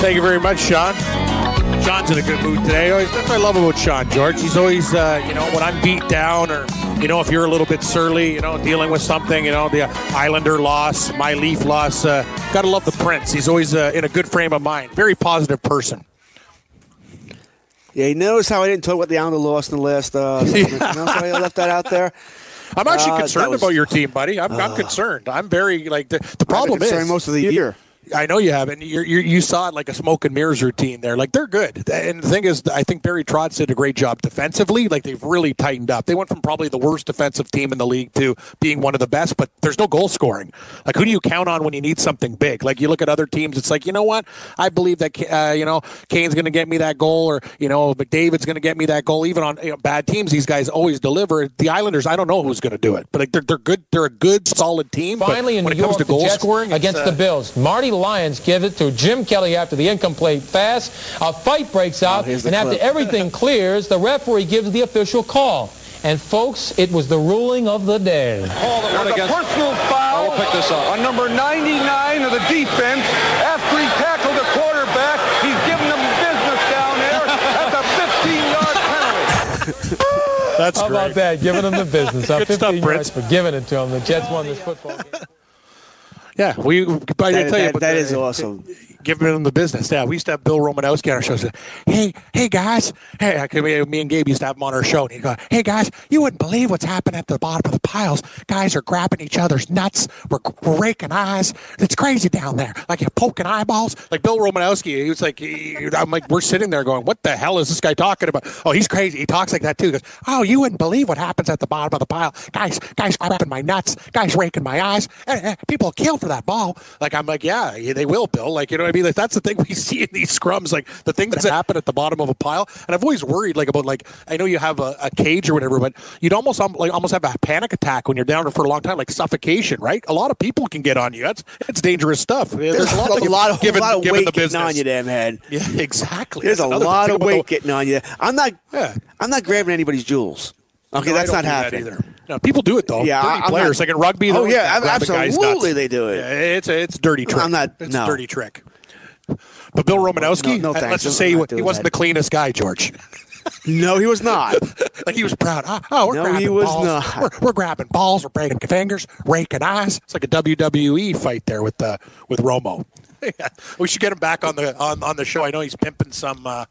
Thank you very much, Sean. Sean's in a good mood today. Always, that's what I love about Sean George. He's always, uh, you know, when I'm beat down or, you know, if you're a little bit surly, you know, dealing with something, you know, the Islander loss, my Leaf loss. Uh, gotta love the Prince. He's always uh, in a good frame of mind. Very positive person. Yeah, you notice how I didn't talk about the Islander loss in the last. Uh, segment? You notice how I left that out there. I'm actually Uh, concerned was- about your team, buddy. I'm, I'm concerned. I'm very like the, the problem is most of the year. I know you have, and you you saw it like a smoke and mirrors routine there. Like they're good, and the thing is, I think Barry Trotz did a great job defensively. Like they've really tightened up. They went from probably the worst defensive team in the league to being one of the best. But there's no goal scoring. Like who do you count on when you need something big? Like you look at other teams, it's like you know what? I believe that uh, you know Kane's going to get me that goal, or you know McDavid's going to get me that goal. Even on you know, bad teams, these guys always deliver. The Islanders, I don't know who's going to do it, but like they're they're good. They're a good, solid team. Finally, in when New it comes York, to goal Jets scoring against uh, the Bills, Marty Lyons give it to Jim Kelly after the incomplete pass. A fight breaks oh, out, here's the and after everything clears, the referee gives the official call. And folks, it was the ruling of the day. Call that one against. personal foul. We'll pick this up. On number 99 of the defense, after he tackled the quarterback, he's giving them business down there. That's a 15-yard penalty. That's How great. about that? Giving them the business. Good stuff, 15 Prince. yards for giving it to them. The Jets won this football game. Yeah, we. But I That- tell you, that- but that the- is awesome. Giving them the business. Yeah, we used to have Bill Romanowski on our show. Say, hey, hey guys, hey, I could- me and Gabe used to have him on our show, and he'd go, "Hey guys, you wouldn't believe what's happening at the bottom of the piles. Guys are grabbing each other's nuts. We're, we're raking eyes. It's crazy down there. Like you're poking eyeballs. Like Bill Romanowski, he was like, he- I'm like, we're sitting there going, what the hell is this guy talking about? Oh, he's crazy. He talks like that too. He goes, oh, you wouldn't believe what happens at the bottom of the pile. Guys, guys grabbing my nuts. Guys raking my eyes. Eh, eh, people kill for that ball. Like I'm like, yeah, yeah, they will, Bill. Like you know what I mean? Like that's the thing we see in these scrums. Like the things that happen at the bottom of a pile. And I've always worried like about like I know you have a, a cage or whatever, but you'd almost um, like almost have a panic attack when you're down there for a long time, like suffocation, right? A lot of people can get on you. That's it's dangerous stuff. There's, There's a lot, a lot of, given, a lot of weight the getting business. on you, damn head. Yeah, exactly. There's a That's another lot of weight the- getting on you. I'm not. Yeah. I'm not grabbing anybody's jewels. Okay, No, I that's don't not do that happening. either. No, people do it though. Yeah, dirty I- I'm players not- like in rugby. Oh, they're yeah, always guys' absolutely nuts. they do it. Yeah, it's a it's dirty trick. I'm not- It's no. a dirty trick. But Bill Romanowski, no, no, let's just say he, he wasn't that. the cleanest guy, George. No, he was not. like he was proud. Oh, oh, we're No, grabbing he was balls. not. We're, we're grabbing balls. We're breaking fingers, raking eyes. It's like a WWE fight there with uh, with Romo. we should get him back on the on, on the show. I know he's pimping some uh,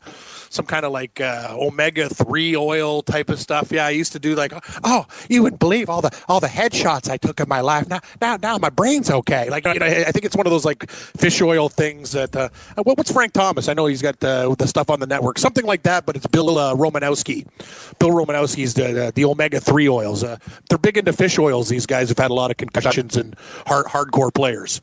some kind of like uh, omega three oil type of stuff. Yeah, I used to do like oh you wouldn't believe all the all the headshots I took in my life. Now now now my brain's okay. Like you know, I think it's one of those like fish oil things that uh, what, what's Frank Thomas? I know he's got uh, the stuff on the network, something like that. But it's Bill uh, Romanowski. Bill Romanowski's the the, the omega three oils. Uh, they're big into fish oils. These guys have had a lot of concussions and hard, hardcore players.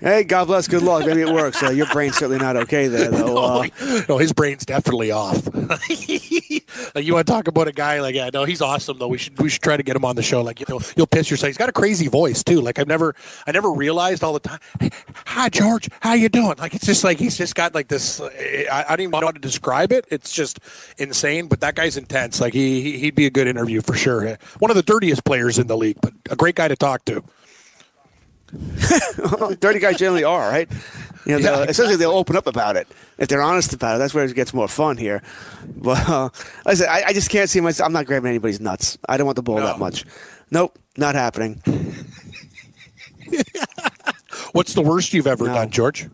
Hey, God bless. Good luck. Maybe it works. Uh, your brain's certainly not okay there, though. Uh, no, no, his brain's definitely off. like you want to talk about a guy like yeah, no, he's awesome though. We should we should try to get him on the show. Like you know, you'll piss yourself. He's got a crazy voice too. Like I've never I never realized all the time. Hey, hi George, how you doing? Like it's just like he's just got like this. I, I don't even know how to describe it. It's just insane. But that guy's intense. Like he- he'd be a good interview for sure. One of the dirtiest players in the league, but a great guy to talk to. dirty guys generally are, right? You know, Yeah, they'll- essentially they'll open up about it if they're honest about it. That's where it gets more fun here. But uh, like I said, I, I just can't see myself. I'm not grabbing anybody's nuts. I don't want the ball No. that much. Nope, not happening. What's the worst you've ever No. done, George?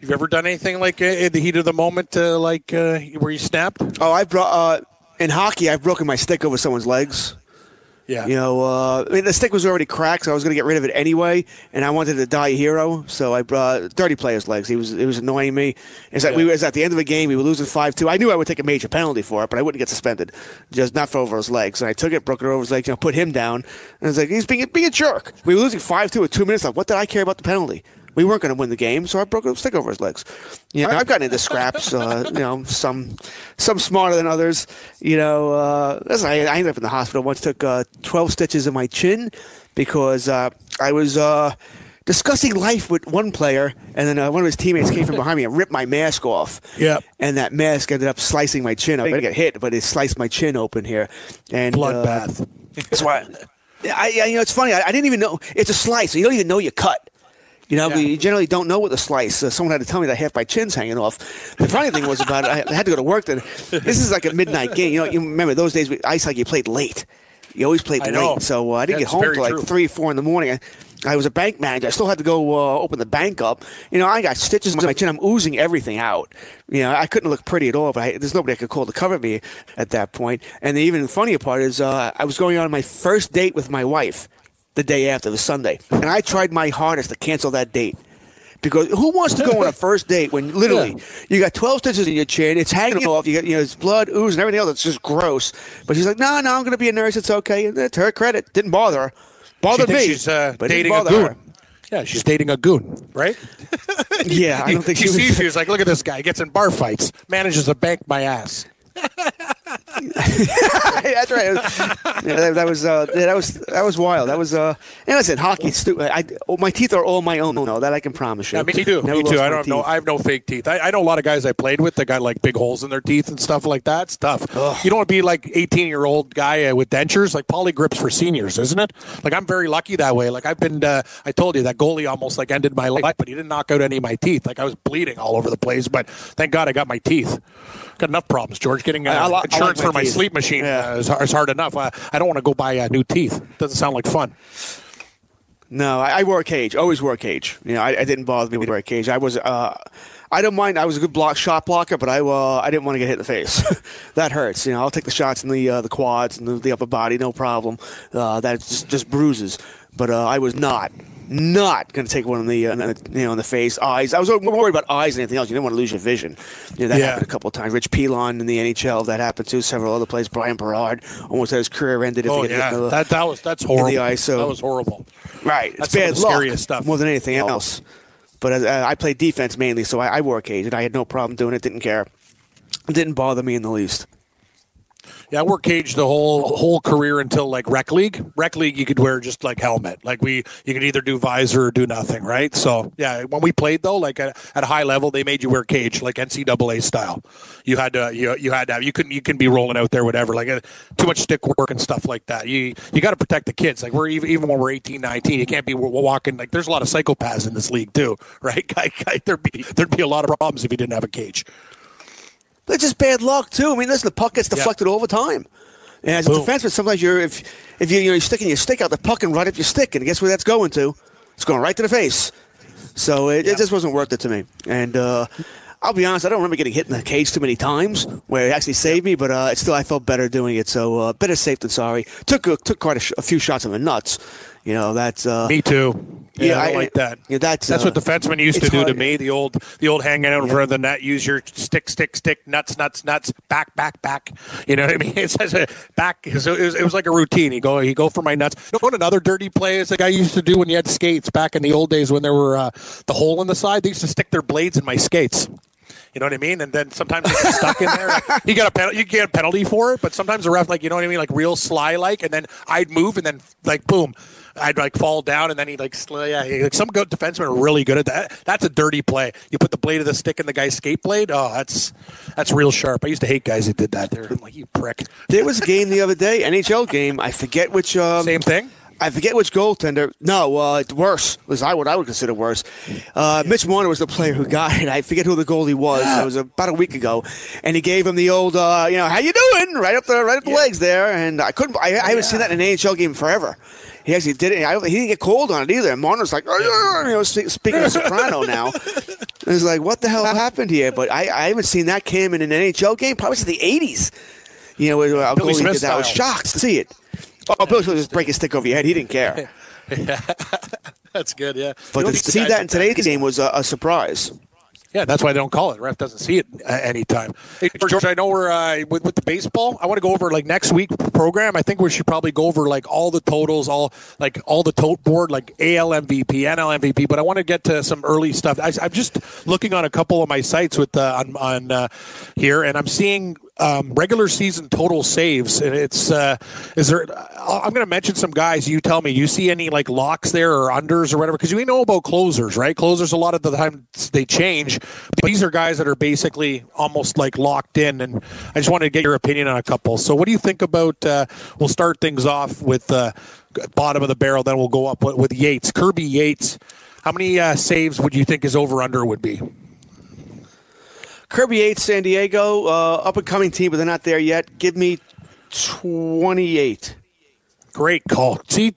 You've ever done anything like uh, in the heat of the moment, uh, like uh, where you snapped? Oh, I brought uh, in hockey. I've broken my stick over someone's legs. Yeah. You know, uh, I mean, the stick was already cracked, so I was going to get rid of it anyway, and I wanted to die a hero, so I brought dirty player's legs. He was it was annoying me. It's like we was at the end of the game, we were losing five two. I knew I would take a major penalty for it, but I wouldn't get suspended, just not for over his legs. And I took it, broke it over his legs, you know, put him down, and I was like, he's being being a jerk. We were losing five two with two minutes left. What did I care about the penalty? We weren't going to win the game, so I broke a stick over his legs. Yeah, I've gotten into scraps. Uh, you know, some some smarter than others. You know, uh, listen, I, I ended up in the hospital once. Took uh, twelve stitches in my chin because uh, I was uh, discussing life with one player, and then uh, one of his teammates came from behind me and ripped my mask off. Yep. And that mask ended up slicing my chin. up. I didn't get hit, but it sliced my chin open here. And uh, Bloodbath. that's why. I, I, you know, it's funny. I, I didn't even know it's a slice. So you don't even know you cut. You know, Yeah. you generally don't know what the slice. Uh, someone had to tell me that half my chin's hanging off. The funny thing was about it. I had to go to work. Then this is like a midnight game. You know, you remember those days? we- Ice hockey you played late. You always played late. So uh, I didn't Yeah, get home till like true. three, four in the morning. I, I was a bank manager. I still had to go uh, open the bank up. You know, I got stitches on my chin. I'm oozing everything out. You know, I couldn't look pretty at all. But I, there's nobody I could call to cover me at that point. And the even funnier part is, uh, I was going on my first date with my wife the day after the Sunday, and I tried my hardest to cancel that date. Because who wants to go on a first date when literally you got 12 stitches in your chin, it's hanging off, you got you know, it's blood, ooze, and everything else. It's just gross. But she's like, no, no, I'm going to be a nurse. It's okay. And to her credit, didn't bother her. She Bothered thinks me. she's uh, but dating didn't a goon. her. Yeah, she's dating a goon, right? Yeah, I don't think she she was. sees you. She's like, look at this guy. Gets in bar fights. Manages to bank my ass. That's right. Yeah, that, that was uh, yeah, that was that was wild. That was uh, and listen, hockey. Stu- I, oh, my teeth are all my own. No, that I can promise you. Yeah, me too. Never me too. I don't have no. I have no fake teeth. I, I know a lot of guys I played with that got like big holes in their teeth and stuff like that. It's tough. You don't want to be like 18 year old guy uh, with dentures. Like poly grips for seniors, isn't it? Like I'm very lucky that way. Like I've been. Uh, I told you that goalie almost like ended my life, but he didn't knock out any of my teeth. Like I was bleeding all over the place, but thank God I got my teeth. Got enough problems, George. Getting uh, I- I li- I like insurance for my sleep machine Yeah. uh, is, is hard enough. Uh, I don't want to go buy uh, new teeth. Doesn't sound like fun. No, I, I wore a cage. Always wore a cage. You know, I, I didn't bother me with wearing a cage. I was, uh, I don't mind. I was a good block shot blocker, but I, uh, I didn't want to get hit in the face. that hurts. You know, I'll take the shots in the uh, the quads and the, the upper body, no problem. Uh, that just just bruises. But uh, I was not. Not going to take one in the, uh, you know in the face, eyes. I was more worried about eyes than anything else. You didn't want to lose your vision. You know, that Yeah. happened a couple of times. Rich Pilon in the NHL, that happened too. Several other players. Bryan Berard almost had his career ended. if Oh he get hit yeah, the- that that was that's horrible. the eye, so- that was horrible. Right. It's That's of bad luck stuff. more than anything else. But uh, I played defense mainly, so I, I wore a cage, and I had no problem doing it. Didn't care. It didn't bother me in the least. Yeah, I worked cage the whole whole career until like rec league. Rec league, you could wear just like helmet. Like we, you could either do visor or do nothing, right? So yeah, when we played though, like at, at a high level, they made you wear cage, like NCAA style. You had to, you, you had to, have, you couldn't, you can be rolling out there, whatever. Like uh, too much stick work and stuff like that. You, you got to protect the kids. Like we're even, even when we're 18, 19, you can't be walking. Like there's a lot of psychopaths in this league too, right? There'd be, there'd be a lot of problems if you didn't have a cage. But it's just bad luck too. I mean, listen, the puck gets deflected all the time. And as a defenseman, sometimes you're if if you, you know, you're sticking your stick out, the puck can right up your stick, and guess where that's going to? It's going right to the face. So it, it just wasn't worth it to me. And uh, I'll be honest, I don't remember getting hit in the cage too many times where it actually saved me, but uh, it's still I felt better doing it. So uh, better safe than sorry. Took a, took quite a, sh- a few shots in the nuts. You know that's uh, Me too. Yeah, Yeah, I I- like that. yeah, that's, that's uh, what defensemen used to it's do to me. The old, the old hanging out in front of the net. Use your stick, stick, stick, nuts, nuts, nuts, back, back, back. You know what I mean? It says uh, back. So it was, it was like a routine. He go you go for my nuts. You know what another dirty play is? Like I used to do when you had skates back in the old days when there were uh, the hole in the side. They used to stick their blades in my skates. You know what I mean? And then sometimes they get stuck in there. Like, you got a you get a penalty for it, but sometimes the ref, like you know what I mean, like real sly, like, and then I'd move, and then like boom, I'd like fall down, and then he'd like, sl- yeah, he- like some good defensemen are really good at that. That's a dirty play. You put the blade of the stick in the guy's skate blade. Oh, that's that's real sharp. I used to hate guys who did that. They're I'm like you prick. There was a game the other day, NHL game. I forget which. Um, Same thing. I forget which goaltender. No, uh, worse. Was I what I would consider worse. Uh, Mitch Marner was the player who got it. I forget who the goalie was. It was about a week ago, and he gave him the old, uh, you know, how you doing? Right up the right up the legs there. And I couldn't. I, I haven't seen that in an NHL game forever. He actually did it. I, he didn't get cold on it either. And Marner's like, "Oh, you know, spe- speaking of soprano now. It's like, what the hell happened here? But I, I haven't seen that Cam in an NHL game probably since the '80s. You know, where Billy goalie Smith did that. I was shocked to see it. Oh, Billy Smith just break his stick over your head. He didn't care. That's good. Yeah. But You to see that in today's game was a, a surprise. Yeah, that's why they don't call it. The ref doesn't see it anytime. Hey, George, I know we're uh, with, with the baseball. I want to go over like next week program. I think we should probably go over like all the totals, all like all the tote board, like AL MVP, NL MVP. But I want to get to some early stuff. I, I'm just looking on a couple of my sites with uh, on, on uh, here, and I'm seeing um, regular season total saves, and it's uh, is there? I'm going to mention some guys. You tell me. You see any like locks there or unders or whatever? Because we know about closers, right? Closers a lot of the time they change. But these are guys that are basically almost like locked in, and I just wanted to get your opinion on a couple. So, what do you think about? Uh, we'll start things off with uh, bottom of the barrel, then we'll go up with, with Yates, Kirby Yates. How many uh, saves would you think his over under would be? Kirby Yates, San Diego, uh, up and coming team, but they're not there yet. Give me 28. Great call. See,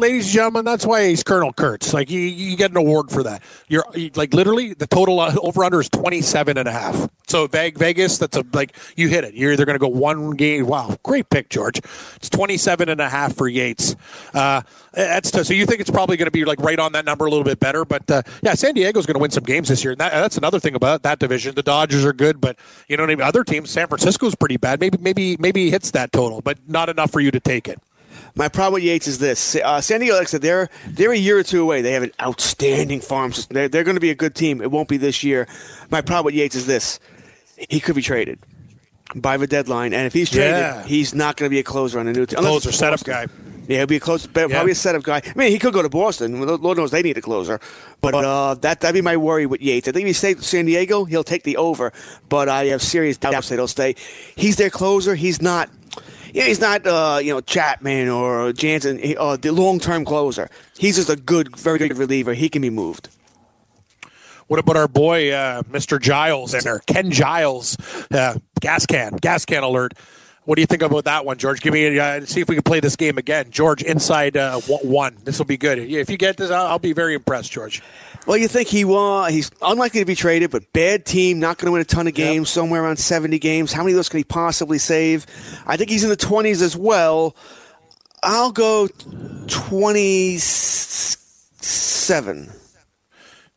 ladies and gentlemen, that's why he's Colonel Kurtz. Like, you, you get an award for that. You're you- like literally the total uh, over under is 27 and a half. So Vegas, that's a like you hit it. You're either going to go one game. Wow, great pick, George. It's 27 and a half for Yates. Uh, that's so you think it's probably going to be like right on that number a little bit better. But uh, yeah, San Diego's going to win some games this year. And that, that's another thing about that division. The Dodgers are good, but you know, maybe other teams. San Francisco's pretty bad. Maybe maybe maybe he hits that total, but not enough for you to take it. My problem with Yates is this: uh, San Diego, like I said, they're they're a year or two away. They have an outstanding farm system. They're, they're going to be a good team. It won't be this year. My problem with Yates is this: he could be traded by the deadline, and if he's traded, Yeah. he's not going to be a closer on a new team. Closer, setup guy. Yeah, he'll be a closer, but probably a setup guy. I mean, he could go to Boston. Lord knows they need a closer. But uh, that that'd be my worry with Yates. I think if he stays with San Diego, he'll take the over. But I have serious doubts that he'll stay. He's their closer. He's not. Yeah, he's not, uh, you know, Chapman or Jansen, uh, the long-term closer. He's just a good, very good reliever. He can be moved. What about our boy, uh, Mr. Giles, and there, Ken Giles, uh, gas can, gas can alert. What do you think about that one, George? Give me, uh, see if we can play this game again, George. Inside uh, one- one, this will be good. If you get this, I'll, I'll be very impressed, George. Well, you think he will? He's unlikely to be traded, but bad team, not going to win a ton of games, somewhere around 70 games. How many of those can he possibly save? I think he's in the 20s as well. I'll go 27.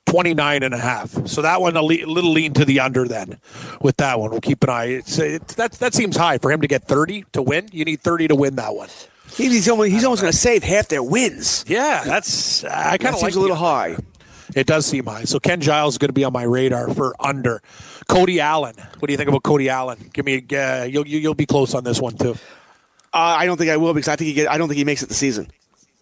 29 and a half. So that one, a le- little lean to the under then with that one. We'll keep an eye. It's, it's, that, that seems high for him to get 30 to win. You need 30 to win that one. He's almost, he's almost going to save half their wins. Yeah, that's, I kind of like seems a little high. It does seem high. So Ken Giles is going to be on my radar for under. Cody Allen. What do you think about Cody Allen? Give me. A, uh, you'll you- you'll be close on this one too. Uh, I don't think I will because I think he get, I don't think he makes it the season.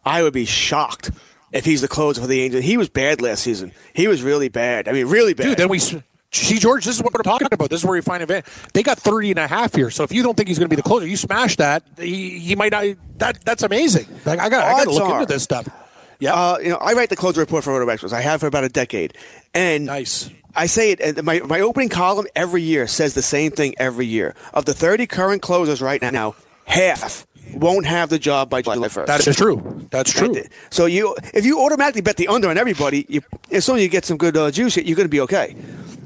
I would be shocked if he's the closer for the Angels. He was bad last season. He was really bad. I mean, really bad. Dude, then we see George. This is what we're talking about. This is where you find event. They got 30 and a half here. So if you don't think he's going to be the closer, you smash that. He, he might not. That that's amazing. Like I got I got to look are- into this stuff. Yeah. Uh, you know, I write the closer report for Roto Experts. I have for about a decade, and nice. I say it. and My my opening column every year says the same thing every year. Of the thirty current closers right now, half won't have the job by July first. That is true. That's true. So you, if you automatically bet the under on everybody, you, as soon as you get some good uh, juice, you're going to be okay.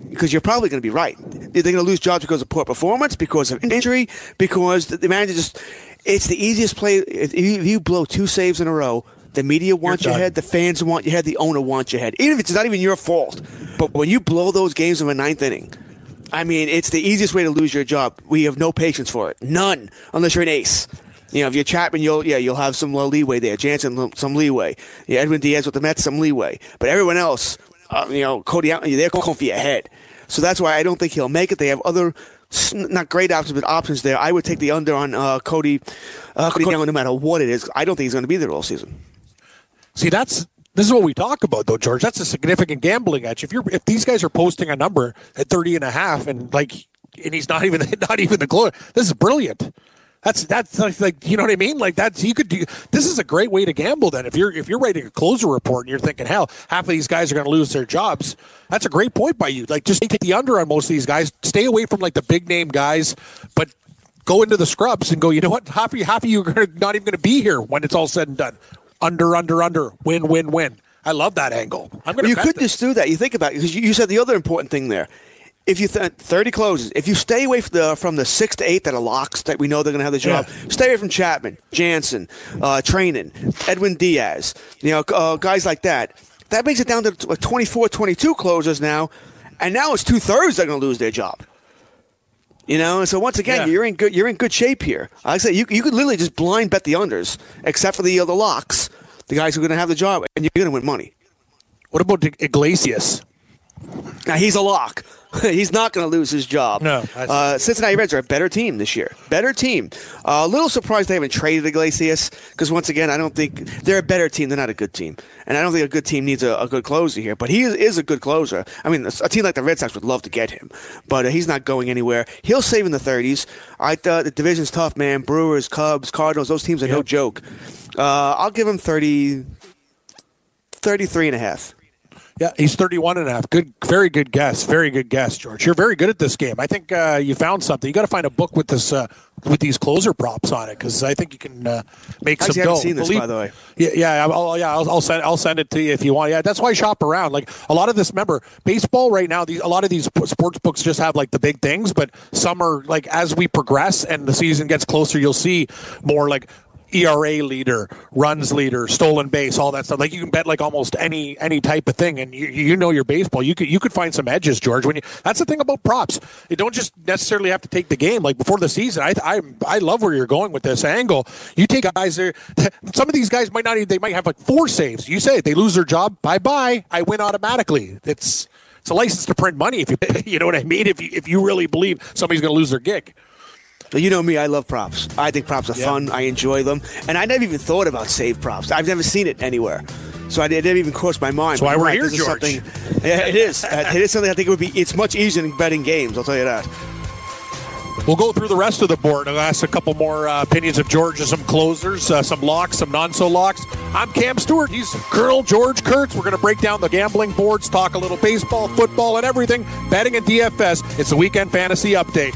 Because you're probably going to be right. They're going to lose jobs because of poor performance, because of injury, because the, the manager just. It's the easiest play. If you blow two saves in a row, the media wants your head, the fans want your head, the owner wants your head. Even if it's not even your fault. But when you blow those games in the ninth inning, I mean, it's the easiest way to lose your job. We have no patience for it. None, unless you're an ace. You know, if you're Chapman, you'll yeah, you'll have some uh, leeway there. Jansen, some leeway. Yeah, Edwin Diaz with the Mets, some leeway. But everyone else, uh, you know, Cody, Allen, they're going for your head. So that's why I don't think he'll make it. They have other, not great options, but options there. I would take the under on uh, Cody, uh, Cody Allen, no matter what it is. I don't think he's going to be there all season. See, that's this is what we talk about though, George. That's a significant gambling edge. If you're if these guys are posting a number at 30 and a half and like and he's not even not even the close. This is brilliant. That's that's like, like you know what I mean. Like that's you could do. This is a great way to gamble. Then if you're if you're writing a closer report and you're thinking, hell, half of these guys are going to lose their jobs. That's a great point by you. Like just take the under on most of these guys. Stay away from like the big name guys, but go into the scrubs and go. You know what? Half of you, half of you are not even going to be here when it's all said and done. Under, under, under. Win, win, win. I love that angle. I'm going to. You could just do that. You think about it because you, said the other important thing there. If you th- thirty closes, if you stay away from the from the six to eight that are locks that we know they're going to have the job, stay away from Chapman, Jansen, uh, Treinen, Edwin Diaz, you know, uh, guys like that. That makes it down to like 24, 22 closers now, and now it's two thirds that are going to lose their job. You know, and so once again, Yeah. you're in good you're in good shape here. Like I said, you you could literally just blind bet the unders, except for the uh, other locks, the guys who are going to have the job, and you're going to win money. What about Iglesias? Now he's a lock. he's not going to lose his job. No, uh, Cincinnati Reds are a better team this year. Better team. Uh, a little surprised they haven't traded Iglesias because once again, I don't think they're a better team. They're not a good team, and I don't think a good team needs a, a good closer here. But he is, is a good closer. I mean, a team like the Red Sox would love to get him, but uh, he's not going anywhere. He'll save in the 30s. I thought the division's tough, man. Brewers, Cubs, Cardinals. Those teams are no joke. Uh, I'll give him 30, 33 and a half. Yeah, he's 31 and a half. Good, very good guess. Very good guess, George. You're very good at this game. I think uh, you found something. You got to find a book with this uh, with these closer props on it because I think you can uh, make some I haven't dough. seen this, Believe- by the way. Yeah, yeah, I'll, yeah. I'll, I'll send I'll send it to you if you want. Yeah, that's why I shop around. Like a lot of this. Remember, baseball right now. These, a lot of these sports books just have like the big things, but some are like as we progress and the season gets closer, you'll see more like. ERA leader, runs leader, stolen base, all that stuff. Like you can bet like almost any any type of thing, and you you know your baseball. You could you could find some edges, George. When you that's the thing about props. You don't just necessarily have to take the game. Like before the season, I I I love where you're going with this angle. You take guys there. Some of these guys might not even. They might have like four saves. You say they lose their job. Bye bye. I win automatically. It's it's a license to print money. If you you know what I mean. If you if you really believe somebody's going to lose their gig. But you know me, I love props. I think props are Yeah. fun. I enjoy them, and I never even thought about save props. I've never seen it anywhere, so I didn't even cross my mind. That's why we're right, here, George. Yeah, it is. Uh, it is something I think it would be. It's much easier than betting games. I'll tell you that. We'll go through the rest of the board. I'll ask a couple more uh, opinions of George and some closers, uh, some locks, some non-so locks. I'm Cam Stewart. He's Colonel George Kurtz. We're going to break down the gambling boards, talk a little baseball, football, and everything. Betting and DFS. It's the Weekend Fantasy Update.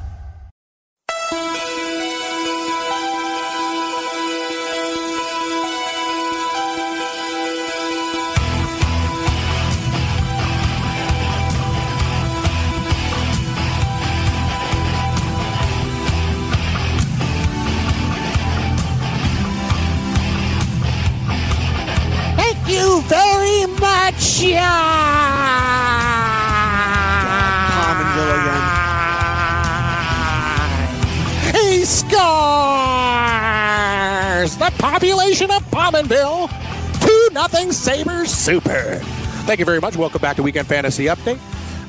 Again. He scores! The population of Pominville. 2 nothing Sabres Super. Thank you very much. Welcome back to Weekend Fantasy Update.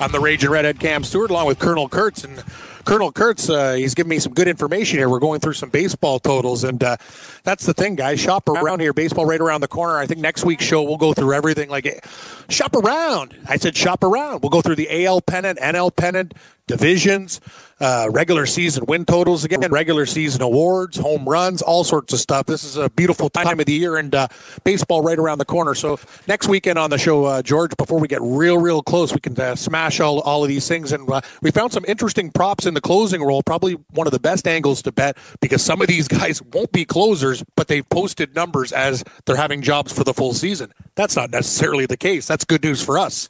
I'm the Raging Redhead Cam Stewart along with Colonel Kurtz. And Colonel Kurtz, uh, he's giving me some good information here. We're going through some baseball totals. And uh, that's the thing, guys. Shop around here. Baseball right around the corner. I think next week's show we'll go through everything. Like, shop around. I said shop around. We'll go through the AL pennant, NL pennant, divisions, uh, regular season win totals again, regular season awards, home runs, all sorts of stuff. This is a beautiful time of the year and uh, baseball right around the corner. So next weekend on the show, uh, George, before we get real, real close, we can uh, smash all, all of these things. And uh, we found some interesting props in the closing role, probably one of the best angles to bet because some of these guys won't be closers, but they've posted numbers as they're having jobs for the full season. That's not necessarily the case. That's good news for us.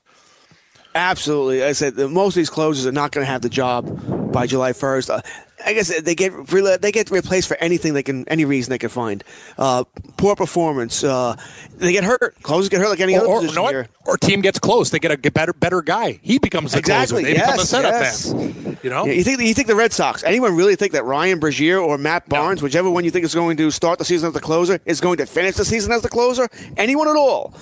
Absolutely. I said most of these closers are not going to have the job by July 1st. Uh, I guess they get rela- they get replaced for anything they can, any reason they can find. Uh, poor performance. Uh, they get hurt. Closers get hurt like any Or, other or, position know here. or team gets close. They get a better better guy. He becomes the Exactly. closer. They become the Yes, setup yes. man. You know. Yeah, you think you think the Red Sox? Anyone really think that Ryan Brasier or Matt Barnes, whichever one you think is going to start the season as the closer, is going to finish the season as the closer? Anyone at all?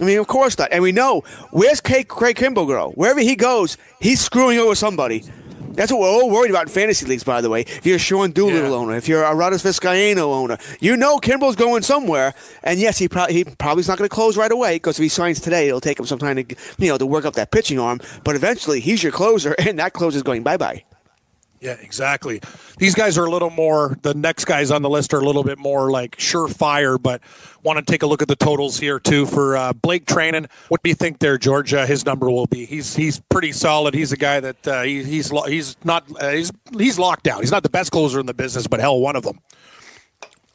I mean, of course not. And we know where's Craig, Craig Kimbrel go? Wherever he goes, he's screwing over somebody. That's what we're all worried about in fantasy leagues, by the way. If you're a Sean Doolittle Yeah. owner, if you're a Rodgers Vizcaino owner, you know Kimbrel's going somewhere. And yes, he, probably he probably is not going to close right away because if he signs today, it'll take him some time to you know to work up that pitching arm. But eventually, he's your closer, and that closer is going bye bye. Yeah, exactly. These guys are a little more. The next guys on the list are a little bit more like surefire, but want to take a look at the totals here too for uh, Blake Treinen. What do you think there, George? Uh, his number will be. He's he's pretty solid. He's a guy that uh, he, he's lo- he's not uh, he's he's locked down. He's not the best closer in the business, but hell, one of them.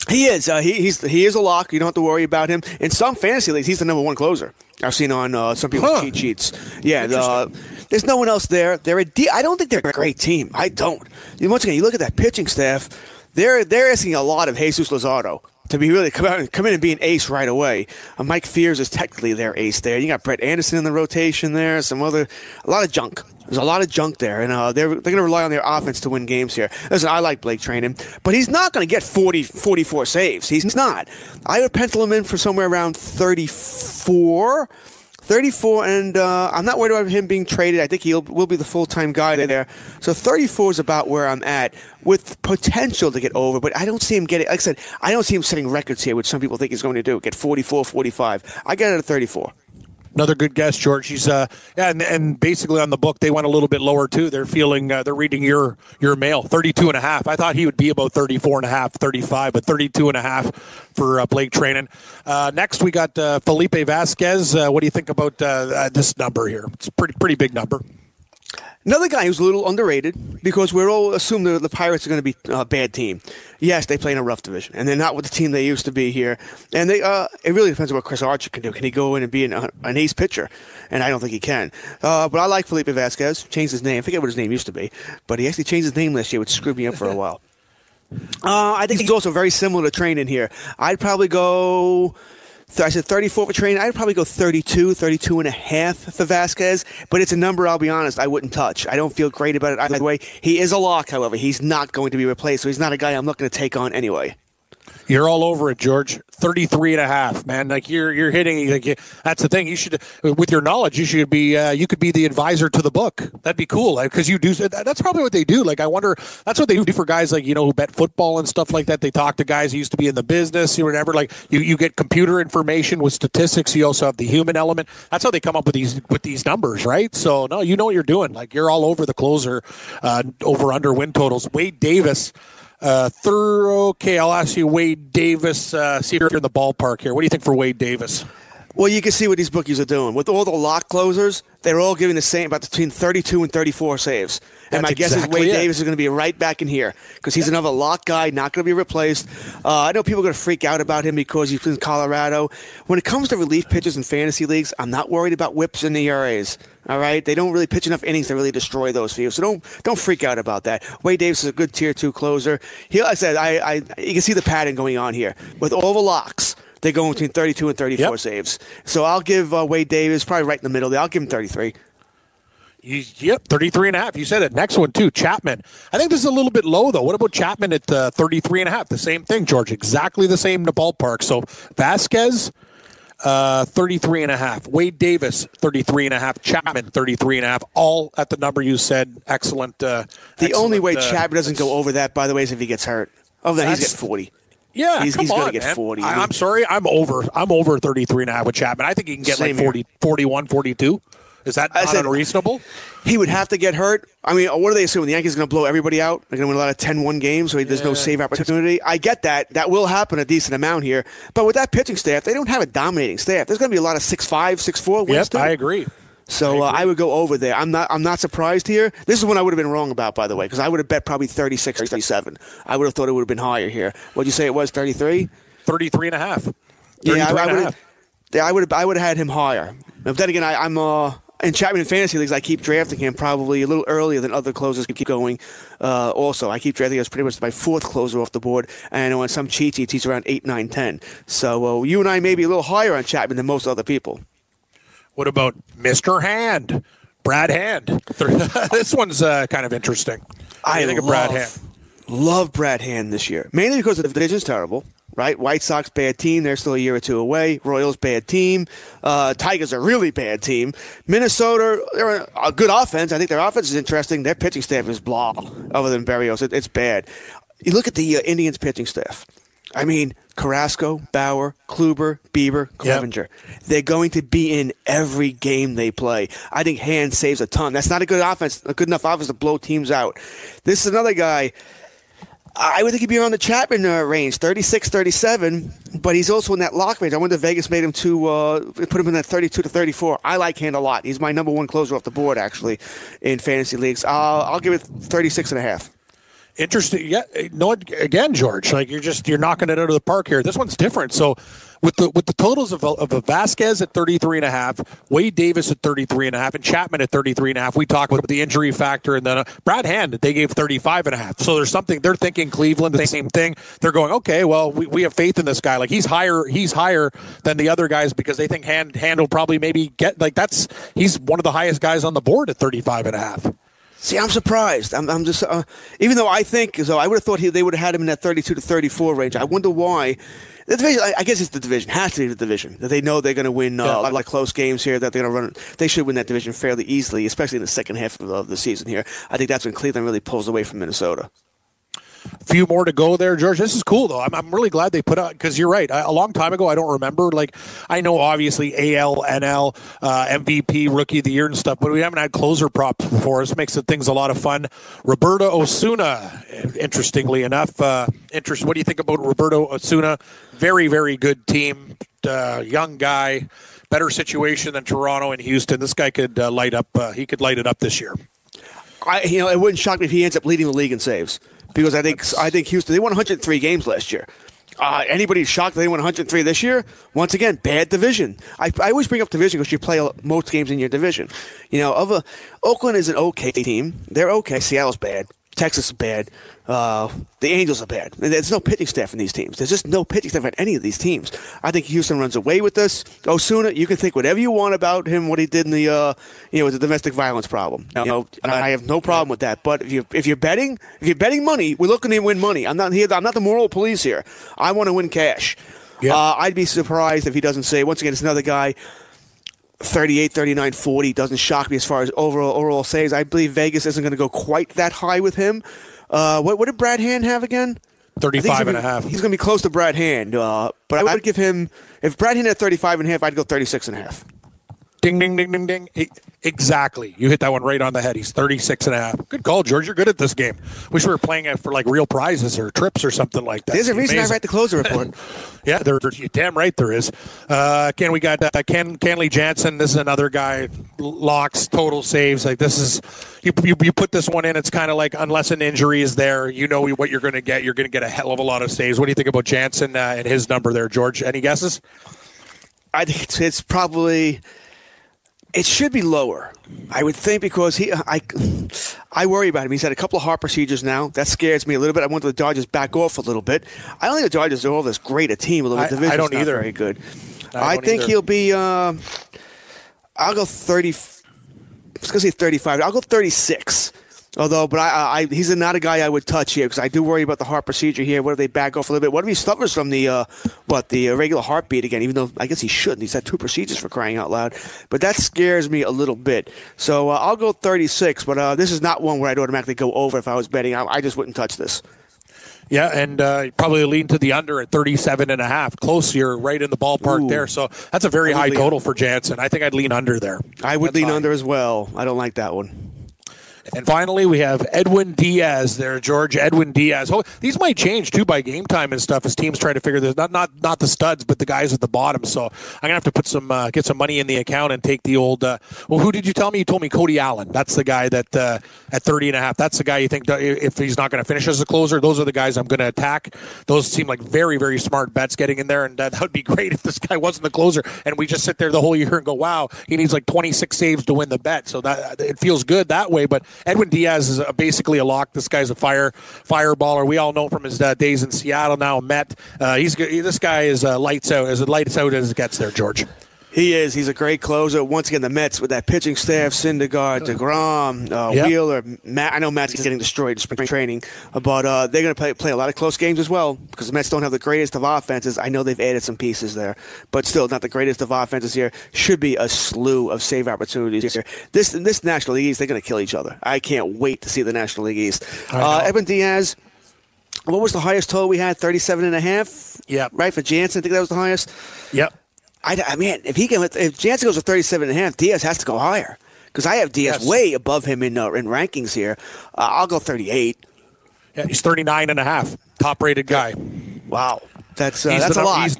He is. Uh, he, he's he is a lock. You don't have to worry about him. In some fantasy leagues, he's the number one closer. I've seen on uh, some people's Huh. cheat sheets. Yeah, the, there's no one else there. They're a de- I don't think they're a great team. I don't. Once again, you look at that pitching staff. They're they're asking a lot of Jesus Luzardo to be really come out and come in and be an ace right away. Uh, Mike Fiers is technically their ace there. You got Brett Anderson in the rotation there. Some other a lot of junk. There's a lot of junk there, and uh, they're they're going to rely on their offense to win games here. Listen, I like Blake Treinen, but he's not going to get 40, 44 saves. He's not. I would pencil him in for somewhere around 34. 34, and uh, I'm not worried about him being traded. I think he will be the full time guy there. So 34 is about where I'm at, with potential to get over, but I don't see him getting, like I said, I don't see him setting records here, which some people think he's going to do, get 44, 45. I got it at 34. Another good guess, George. He's uh yeah, and, and basically on the book they went a little bit lower too. They're feeling uh, they're reading your your mail 32 and a half. I thought he would be about 34 and a half, 35, but 32 and a half for uh, Blake Treinen. Uh, next we got uh, Felipe Vazquez. Uh, what do you think about uh, this number here? It's pretty pretty big number. Another guy who's a little underrated because we're all assume the, the Pirates are going to be a bad team. Yes, they play in a rough division, and they're not what the team they used to be here. And they, uh, it really depends on what Chris Archer can do. Can he go in and be an, uh, an ace pitcher? And I don't think he can. Uh, but I like Felipe Vazquez. Changed his name. I forget what his name used to be, but he actually changed his name last year, which screwed me up for a while. Uh, I think he's also very similar to Treinen here. I'd probably go. I said 34 for Train. I'd probably go 32, 32 and a half for Vazquez, but it's a number I'll be honest I wouldn't touch. I don't feel great about it either way. He is a lock, however. He's not going to be replaced, so he's not a guy I'm looking to take on anyway. You're all over it, George. 33 and a half, man. Like you're you're hitting like you, that's the thing. You should with your knowledge, you should be uh, you could be the advisor to the book. That'd be cool because you do that's probably what they do. Like I wonder that's what they do for guys like, you know, who bet football and stuff like that. They talk to guys who used to be in the business or whatever. Like you you get computer information with statistics, you also have the human element. That's how they come up with these with these numbers, right? So no, you know what you're doing. Like you're all over the closer uh, over under win totals. Wade Davis uh, third, okay, I'll ask you, Wade Davis. Uh, see if you're in the ballpark here. What do you think for Wade Davis? Well, you can see what these bookies are doing. With all the lock closers, they're all giving the same, about between 32 and 34 saves. And That's my guess exactly is Wade it. Davis is going to be right back in here because he's another lock guy, not going to be replaced. Uh, I know people are going to freak out about him because he's in Colorado. When it comes to relief pitchers in fantasy leagues, I'm not worried about WHIPs and ERAs. All right, they don't really pitch enough innings to really destroy those fields, so don't don't freak out about that. Wade Davis is a good tier two closer. He, like I said, I, I you can see the pattern going on here with all the locks. They're going between 32 and 34 Yep. saves. So I'll give uh, Wade Davis probably right in the middle there. I'll give him 33. You, yep, 33 and a half. You said it. Next one, too, Chapman. I think this is a little bit low, though. What about Chapman at uh, 33 and a half? The same thing, George. Exactly the same in the ballpark. So Vazquez, uh, 33 and a half. Wade Davis, 33 and a half. Chapman, 33 and a half. All at the number you said. Excellent. Uh, The only way excellent, uh, Chapman doesn't go over that, by the way, is if he gets hurt. Oh, that, he's That's- get 40. Yeah, he's, he's going to get man. 40. I, am sorry, I'm over. I'm over 33 and a half with Chapman. I think he can get Same like 40, 41, 42. Is that I not said- unreasonable? He would have to get hurt. I mean, what are they assuming? The Yankees are going to blow everybody out? They're going to win a lot of 10 1 games, so there's no save opportunity. I get that. That will happen a decent amount here. But with that pitching staff, they don't have a dominating staff. There's going to be a lot of 6 5, 6 4 wins, Yep, too. I agree. So uh, I would go over there. I'm not. I'm not surprised here. This is one I would have been wrong about, by the way, because I would have bet probably 36, 37. I would have thought it would have been higher here. What'd you say it was? 33. 33 and a half. 33 Yeah, I, I would have. Yeah, I would have. I would have had him higher. But then again, I, I'm. Uh, in Chapman and fantasy leagues, I keep drafting him probably a little earlier than other closers can keep going. Uh, also, I keep drafting him as pretty much my fourth closer off the board, and on some cheat sheets he's around eight, nine, ten. So uh, you and I may be a little higher on Chapman than most other people. What about Mr. Hand? Brad Hand. this one's uh, kind of interesting. I think of love, Brad Hand? Love Brad Hand this year, mainly because the division's terrible. Right, White Sox bad team. They're still a year or two away. Royals bad team. Uh, Tigers a really bad team. Minnesota they're a good offense. I think their offense is interesting. Their pitching staff is blah. Other than Berrios, it, it's bad. You look at the uh, Indians pitching staff. I mean, Carrasco, Bauer, Kluber, Bieber, Clevinger. They're going to be in every game they play. I think Hand saves a ton. That's not a good offense, a good enough offense to blow teams out. This is another guy. I would think he'd be around the Chapman uh, range, 36, 37, but he's also in that lock range. I wonder if Vegas made him to uh, put him in that 32 to 34. I like Hand a lot. He's my number one closer off the board, actually, in fantasy leagues. Uh, I'll give it 36 and a half. Interesting. Yeah. No. Again, George. Like you're just you're knocking it out of the park here. This one's different. So with the with the totals of of Vazquez at 33 and a half, Wade Davis at 33 and a half, and Chapman at 33 and a half. We talk about the injury factor, and then uh, Brad Hand they gave 35 and a half. So there's something they're thinking Cleveland the same thing. They're going okay. Well, we, we have faith in this guy. Like he's higher he's higher than the other guys because they think Hand Hand will probably maybe get like that's he's one of the highest guys on the board at 35 and a half. See, I'm surprised. I'm, I'm just, uh, even though I think, so I would have thought he, they would have had him in that 32 to 34 range. I wonder why. The division, I, I guess it's the division. Has to be the division that they know they're going to win uh, Yeah. a lot of close games here. That they're going to run. They should win that division fairly easily, especially in the second half of, of the season here. I think that's when Cleveland really pulls away from Minnesota. Few more to go there, George. This is cool though. I'm, I'm really glad they put out because you're right. I, a long time ago, I don't remember. Like I know obviously AL, NL, uh, MVP, Rookie of the Year and stuff, but we haven't had closer props before. This makes the things a lot of fun. Roberto Osuna, interestingly enough, uh, interest. What do you think about Roberto Osuna? Very, very good team. Uh, young guy, better situation than Toronto and Houston. This guy could uh, light up. Uh, he could light it up this year. I, you know, it wouldn't shock me if he ends up leading the league in saves because I think I think Houston they won 103 games last year. Uh, anybody shocked that they won 103 this year? Once again, bad division. I, I always bring up division because you play most games in your division. You know, of a, Oakland is an okay team. They're okay. Seattle's bad. Texas is bad. Uh, the Angels are bad. And There's no pitching staff in these teams. There's just no pitching staff in any of these teams. I think Houston runs away with this. Osuna, you can think whatever you want about him, what he did in the, uh, you know, with the domestic violence problem. You know, I have no problem with that. But if you if you're betting, if you're betting money, we're looking to win money. I'm not here. I'm not the moral police here. I want to win cash. Uh, I'd be surprised if he doesn't say once again. It's another guy. 38, 39, 40 doesn't shock me as far as overall overall saves. I believe Vegas isn't going to go quite that high with him. Uh, what, what did Brad Hand have again? I think he's 35 gonna and a be- half. He's going to be close to Brad Hand, uh, but I would give him if Brad Hand had 35 and a half, I'd go 36 and a half. Ding, ding, ding, ding, ding. Exactly. You hit that one right on the head. He's 36 and a half. Good call, George. You're good at this game. Wish we were playing it for like real prizes or trips or something like that. There's a reason I write the closer report. Yeah, there, there- you're damn right there is. Uh, Ken, we got uh, Ken Kenley Jansen. This is another guy. Locks, total saves. Like this is you. You, you put this one in. It's kind of like unless an injury is there, you know what you're going to get. You're going to get a hell of a lot of saves. What do you think about Jansen uh, and his number there, George? Any guesses? I think it's, it's probably it should be lower. I would think because he I I worry about him. He's had a couple of heart procedures now. That scares me a little bit. I want the Dodgers back off a little bit. I don't think the Dodgers are all this great a team. Although the division's I don't either. very good. I I, think either. he'll be. Uh, I'll go thirty. I was gonna say thirty-five. I'll go thirty-six. Although, but I, I, he's not a guy I would touch here because I do worry about the heart procedure here. What if they back off a little bit? What if he suffers from the uh, what the uh, regular heartbeat again? Even though I guess he shouldn't. He's had two procedures for crying out loud. But that scares me a little bit. So uh, I'll go 36. But uh, this is not one where I'd automatically go over if I was betting. I, I just wouldn't touch this. Yeah, and uh, probably lean to the under at 37 and a half. Close, you're right in the ballpark Ooh. there. So that's a very high lean- total for Jansen. I think I'd lean under there. I would That's lean high. under as well. I don't like that one. And finally, we have Edwin Diaz there, George. Edwin Diaz. Oh, these might change too by game time and stuff as teams try to figure this. Not not not the studs, but the guys at the bottom. So I'm gonna have to put some uh, get some money in the account and take the old. Uh, well, who did you tell me? You told me Cody Allen. That's the guy that uh, at 30 and a half. That's the guy you think if he's not going to finish as a closer, those are the guys I'm going to attack. Those seem like very very smart bets getting in there, and that, that would be great if this guy wasn't the closer and we just sit there the whole year and go, wow, he needs like 26 saves to win the bet. So that it feels good that way. But Edwin Diaz is a, basically a lock. This guy's a fire fireballer. We all know from his uh, days in Seattle. Now Met, uh, he's. This guy is uh, lights out as lights out as it gets there, George. He is. He's a great closer. Once again, the Mets with that pitching staff: Syndergaard, Degrom, uh, Yep. Wheeler. Matz, I know Matz's getting destroyed in spring training, but uh, they're going to play play a lot of close games as well because the Mets don't have the greatest of offenses. I know they've added some pieces there, but still not the greatest of offenses here. Should be a slew of save opportunities here. This in this National League East, they're going to kill each other. I can't wait to see the National League East. Uh, Edwin Diaz. What was the highest total we had? 37 and a half? Yeah. Right, for Jansen, I think that was the highest. Yep. I, I mean, if he can, if Jansen goes to 37 and a half, Diaz has to go higher because I have Diaz Yes. way above him in uh, in rankings here. Uh, I'll go 38. Yeah, he's 39 and a half. Top rated guy. Wow. That's uh, that's the a lot. he's-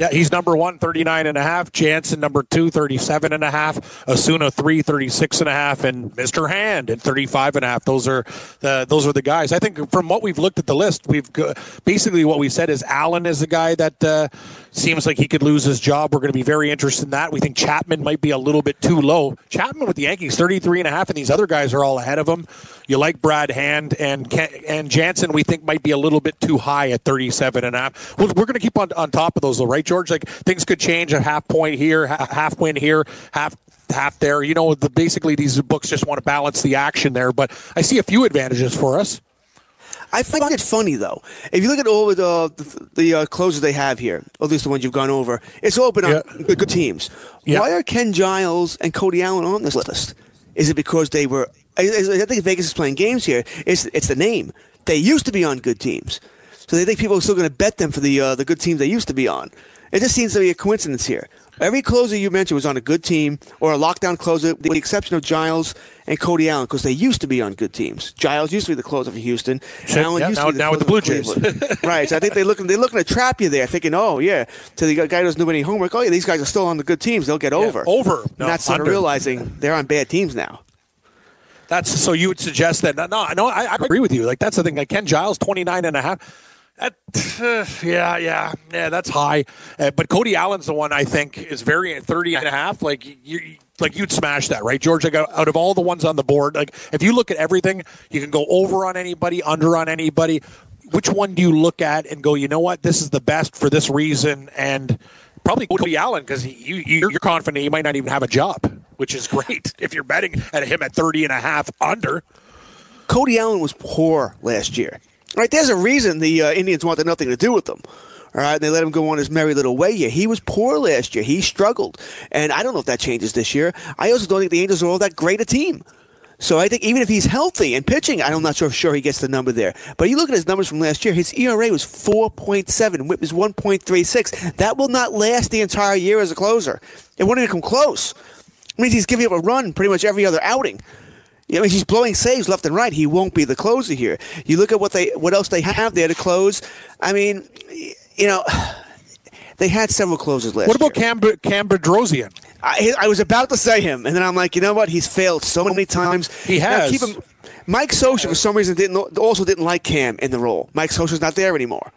yeah, he's number one, 39 and a half. Jansen, number two, 37 and a half. Osuna, three, 36 and a half. And Mr. Hand at 35 and a half. Those are the, those are the guys. I think from what we've looked at the list, we've basically what we said is Allen is the guy that uh, seems like he could lose his job. We're going to be very interested in that. We think Chapman might be a little bit too low. Chapman with the Yankees, 33 and a half, and these other guys are all ahead of him. You like Brad Hand and and Jansen, we think might be a little bit too high at 37 and a half. We're going to keep on, on top of those, though, right, George? Like things could change a half point here, half win here, half half there. You know, the, basically these books just want to balance the action there. But I see a few advantages for us. I find it funny though. If you look at all of the the, the uh, closers they have here, at least the ones you've gone over, it's all been on good, good teams. Yeah. Why are Ken Giles and Cody Allen on this list? Is it because they were? I, I I think Vegas is playing games here. It's it's the name. They used to be on good teams, so they think people are still going to bet them for the uh, the good teams they used to be on. It just seems to be a coincidence here. Every closer you mentioned was on a good team or a lockdown closer, with the exception of Giles and Cody Allen, because they used to be on good teams. Giles used to be the closer for Houston. Sure, Allen yeah, used now- to be the now with the Blue Jays. Right. So I think they're looking they're looking to trap you there, thinking, oh yeah, So the guy doesn't do any homework. Oh yeah, these guys are still on the good teams. They'll get over. over. No, not sort of realizing they're on bad teams now. That's so you would suggest that no, no, I, I agree with you. Like that's the thing. Like Ken Giles, 29 and a half. That, yeah, yeah, yeah, that's high. Uh, but Cody Allen's the one I think is very 30 and a half. Like you, like you'd smash that, right, George? Like out of all the ones on the board, like if you look at everything, you can go over on anybody, under on anybody. Which one do you look at and go? You know what? This is the best for this reason, and probably Cody Allen because you, you you're confident he might not even have a job, which is great if you're betting at him at 30 and a half under. Cody Allen was poor last year. Right, there's a reason the uh, Indians wanted nothing to do with him. All right, they let him go on his merry little way here. He was poor last year. He struggled, and I don't know if that changes this year. I also don't think the Angels are all that great a team. So I think even if he's healthy and pitching, I'm not sure sure he gets the number there. But you look at his numbers from last year. His ERA was 4.7, WHIP is 1.36. That will not last the entire year as a closer. It won't even come close. It means he's giving up a run pretty much every other outing. Yeah, I mean, he's blowing saves left and right. He won't be the closer here. You look at what they, what else they have there to close. I mean, you know, they had several closers last What about year. Cam, Cam Bedrosian? I, I was about to say him, and then I'm like, you know what? He's failed so many times. He Now, has. keep him. Mike Scioscia, for some reason, didn't also didn't like Cam in the role. Mike Scioscia's not there anymore.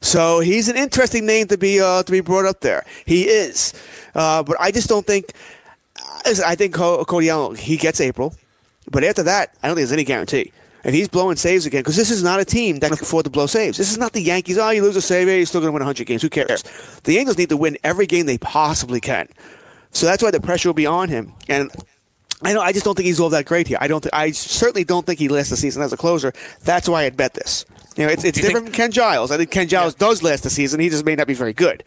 So he's an interesting name to be uh, to be brought up there. He is, uh, but I just don't think. I think Cody Allen he gets April, but after that, I don't think there's any guarantee. If he's blowing saves again, because this is not a team that can afford to blow saves. This is not the Yankees. Oh, you lose a save, you're still going to win 100 games. Who cares? The Angels need to win every game they possibly can. So that's why the pressure will be on him. And I know I just don't think he's all that great here. I don't. Th- I certainly don't think he lasts the season as a closer. That's why I'd bet this. You know, it's, it's different from Ken Giles. I think Ken Giles does last the season. He just may not be very good.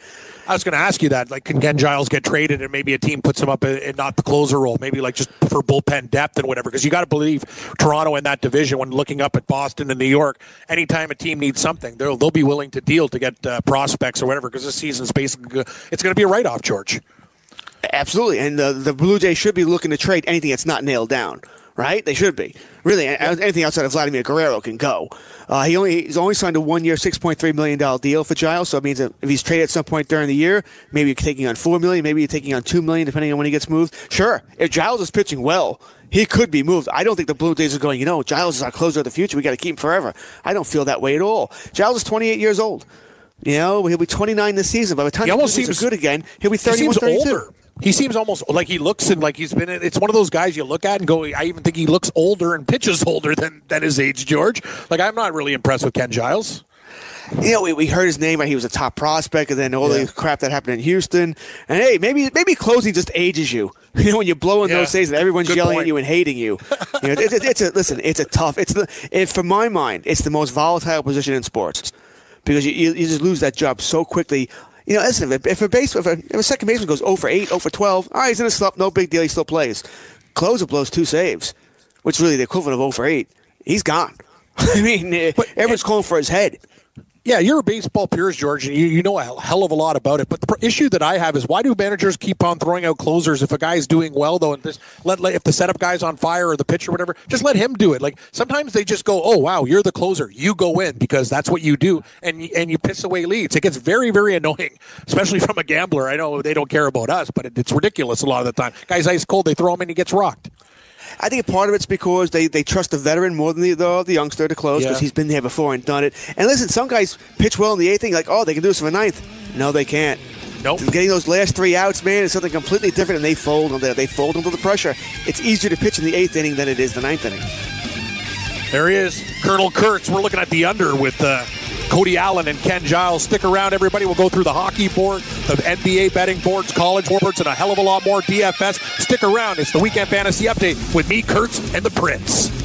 I was going to ask you that. Like, can Ken Giles get traded and maybe a team puts him up in not the closer role? Maybe like just for bullpen depth and whatever. Because you got to believe Toronto in that division when looking up at Boston and New York. Anytime a team needs something, they'll they'll be willing to deal to get uh, prospects or whatever. Because this season's basically it's going to be a write off, George. Absolutely, and uh, the Blue Jays should be looking to trade anything that's not nailed down. Right? They should be. Really, anything outside of Vladimir Guerrero can go. Uh, he only he's only signed a one-year, six point three million dollar deal for Giles. So it means that if he's traded at some point during the year, maybe you're taking on four million, maybe you're taking on two million, depending on when he gets moved. Sure, if Giles is pitching well, he could be moved. I don't think the Blue Jays are going. You know, Giles is our closer of the future. We got to keep him forever. I don't feel that way at all. Giles is 28 years old. You know, he'll be 29 this season. By the time He the almost seems- good again, he'll be He 31, seems 32. older. He seems almost like he looks and like he's been. In, It's one of those guys you look at and go. I even think he looks older and pitches older than than his age, George. Like I'm not really impressed with Ken Giles. you know, we, we heard his name, right? He was a top prospect, and then all Yeah. the crap that happened in Houston. And hey, maybe maybe closing just ages you. You know, when you're blowing Yeah. those saves and everyone's Good yelling point. at you and hating you. you know, it's, it's, it's a listen. It's a tough. It's the. It, for my mind, it's the most volatile position in sports because you, you, you just lose that job so quickly. You know, listen, if, if a base if a, if a second baseman goes 0 for 8, 0 for 12, all right, he's in a slump, no big deal, he still plays. Closer blows two saves, which is really the equivalent of 0 for 8. He's gone. I mean, eh, everyone's calling for his head. Yeah, you're a baseball purist, George, and you, you know a hell of a lot about it. But the issue that I have is why do managers keep on throwing out closers if a guy's doing well though? And this, let, let if the setup guy's on fire or the pitcher, whatever, just let him do it. Like sometimes they just go, "Oh wow, you're the closer, you go in because that's what you do," and and you piss away leads. It gets very very annoying, especially from a gambler. I know they don't care about us, but it, it's ridiculous a lot of the time. Guys ice cold, they throw him and he gets rocked. I think part of it's because they, they trust the veteran more than the the, the youngster to close because Yeah. he's been there before and done it. And listen, some guys pitch well in the eighth inning, like, oh, they can do this for the ninth. No, they can't. Nope. Getting those last three outs, man, is something completely different, and they fold under they fold under the pressure. It's easier to pitch in the eighth inning than it is the ninth inning. There he is, Colonel Kurtz. We're looking at the under with uh, Cody Allen and Ken Giles. Stick around, everybody. We'll go through the hockey board, the NBA betting boards, college boards, and a hell of a lot more DFS. Stick around. It's the Weekend Fantasy Update with me, Kurtz, and the Prince.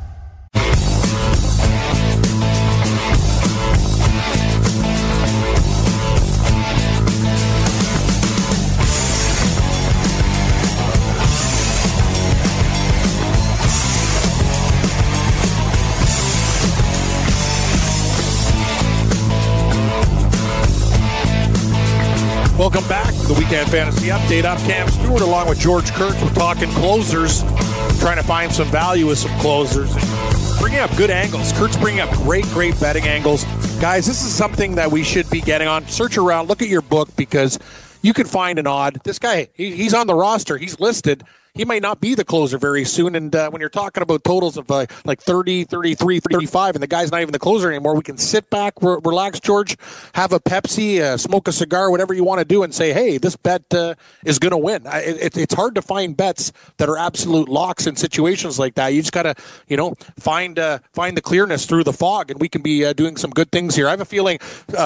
Bye. Welcome back to the Weekend Fantasy Update. I'm Cam Stewart along with George Kurtz. We're talking closers, trying to find some value with some closers. Bringing up good angles. Kurtz's bringing up great, great betting angles. Guys, this is something that we should be getting on. Search around, look at your book because you can find an odd. This guy, he, he's on the roster, he's listed. He might not be the closer very soon. And uh, when you're talking about totals of uh, like 30, 33, 35, and the guy's not even the closer anymore, we can sit back, re- relax, George, have a Pepsi, uh, smoke a cigar, whatever you want to do, and say, hey, this bet uh, is going to win. I, it, it's hard to find bets that are absolute locks in situations like that. You just got to, you know, find uh, find the clearness through the fog, and we can be uh, doing some good things here. I have a feeling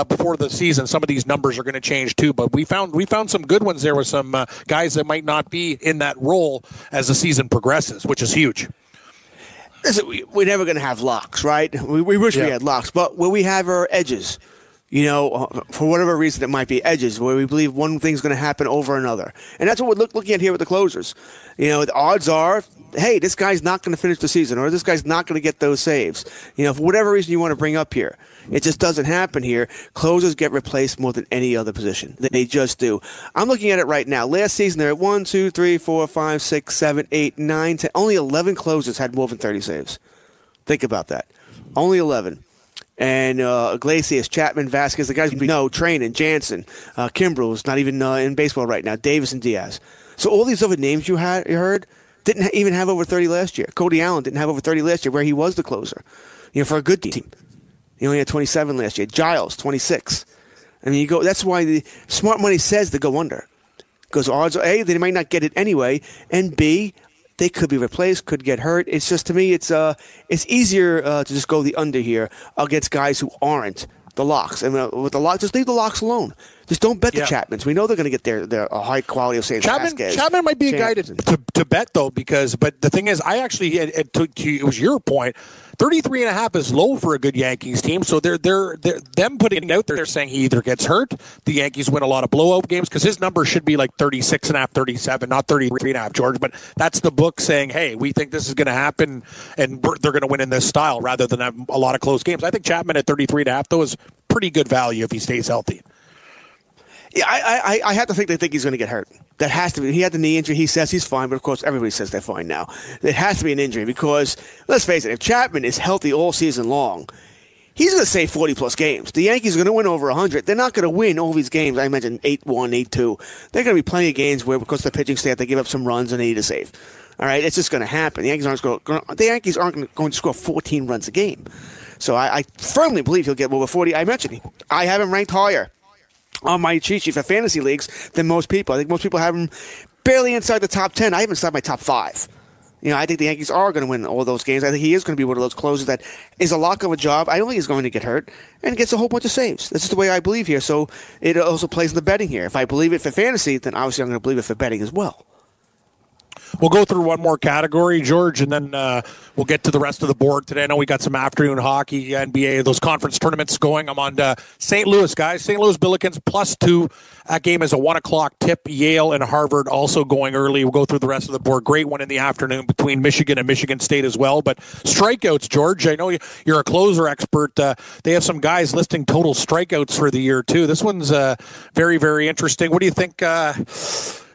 before the season, some of these numbers are going to change too. But we found we found some good ones there with some guys that might not be in that role as the season progresses, which is huge. Listen, we, we're never going to have locks, right? We, we wish we had locks, but where we have our edges, you know, uh, for whatever reason it might be edges, where we believe one thing's going to happen over another. And that's what we're look, looking at here with the closers. You know, the odds are, hey, this guy's not going to finish the season, or this guy's not going to get those saves. You know, for whatever reason you want to bring up here. It just doesn't happen here. Closers get replaced more than any other position. They just do. I'm looking at it right now. Last season, there were 1, 2, 3, 4, 5, 6, 7, 8, 9, 10. Only 11 closers had more than 30 saves. Think about that. Only 11. And uh, Iglesias, Chapman, Vazquez, the guys we know, Treinen, Jansen, uh, Kimbrel's not even uh, in baseball right now, Davis and Diaz. So all these other names you had, you heard, didn't even have over 30 last year. Cody Allen didn't have over 30 last year, where he was the closer. You know, for a good team, he only had 27 last year. Giles, 26. I mean, you go. That's why the smart money says to go under, because odds are a they might not get it anyway, and b they could be replaced, could get hurt. It's just to me, it's uh, it's easier uh, to just go the under here against guys who aren't the locks. And uh, with the locks, just leave the locks alone. Just don't bet the Chapmans. We know they're going to get their, their a high quality of San Chapman, Vazquez. Chapman might be a guy to, to, to bet though because but the thing is I actually it, it, to, to, it was your point 33 and a half is low for a good Yankees team so they're they're, they're them putting it out there they're saying he either gets hurt the Yankees win a lot of blowout games because his number should be like 36 and a half 37 not 33 and a half George but that's the book saying hey we think this is going to happen and we're, they're going to win in this style rather than have a lot of close games I think Chapman at 33 and a half though is pretty good value if he stays healthy Yeah, I, I, I have to think they think he's going to get hurt. That has to be. He had the knee injury. He says he's fine, but of course everybody says they're fine now. It has to be an injury because let's face it, if Chapman is healthy all season long, he's going to save 40 plus games. The Yankees are going to win over 100. They're not going to win all these games. I mentioned 8 1, 8 2. They're going to be plenty of games where, because of the pitching staff, they give up some runs and they need a save. All right, it's just going to happen. The Yankees aren't going. The Yankees aren't going to score 14 runs a game. So I, I firmly believe he'll get over 40. I mentioned I have him ranked higher on my cheat sheet for fantasy leagues than most people. I think most people have him barely inside the top 10. I have him inside my top five. You know, I think the Yankees are going to win all those games. I think he is going to be one of those closers that is a lock of a job. I don't think he's going to get hurt and gets a whole bunch of saves. This is the way I believe here. So it also plays in the betting here. If I believe it for fantasy, then obviously I'm going to believe it for betting as well. We'll go through one more category, George, and then uh, we'll get to the rest of the board today. I know we got some afternoon hockey, NBA, those conference tournaments going. I'm on uh, St. Louis, guys. St. Louis Billikens plus two. That game is a one o'clock tip. Yale and Harvard also going early. We'll go through the rest of the board. Great one in the afternoon between Michigan and Michigan State as well. But strikeouts, George. I know you- you're a closer expert. Uh, they have some guys listing total strikeouts for the year too. This one's uh, very, very interesting. What do you think?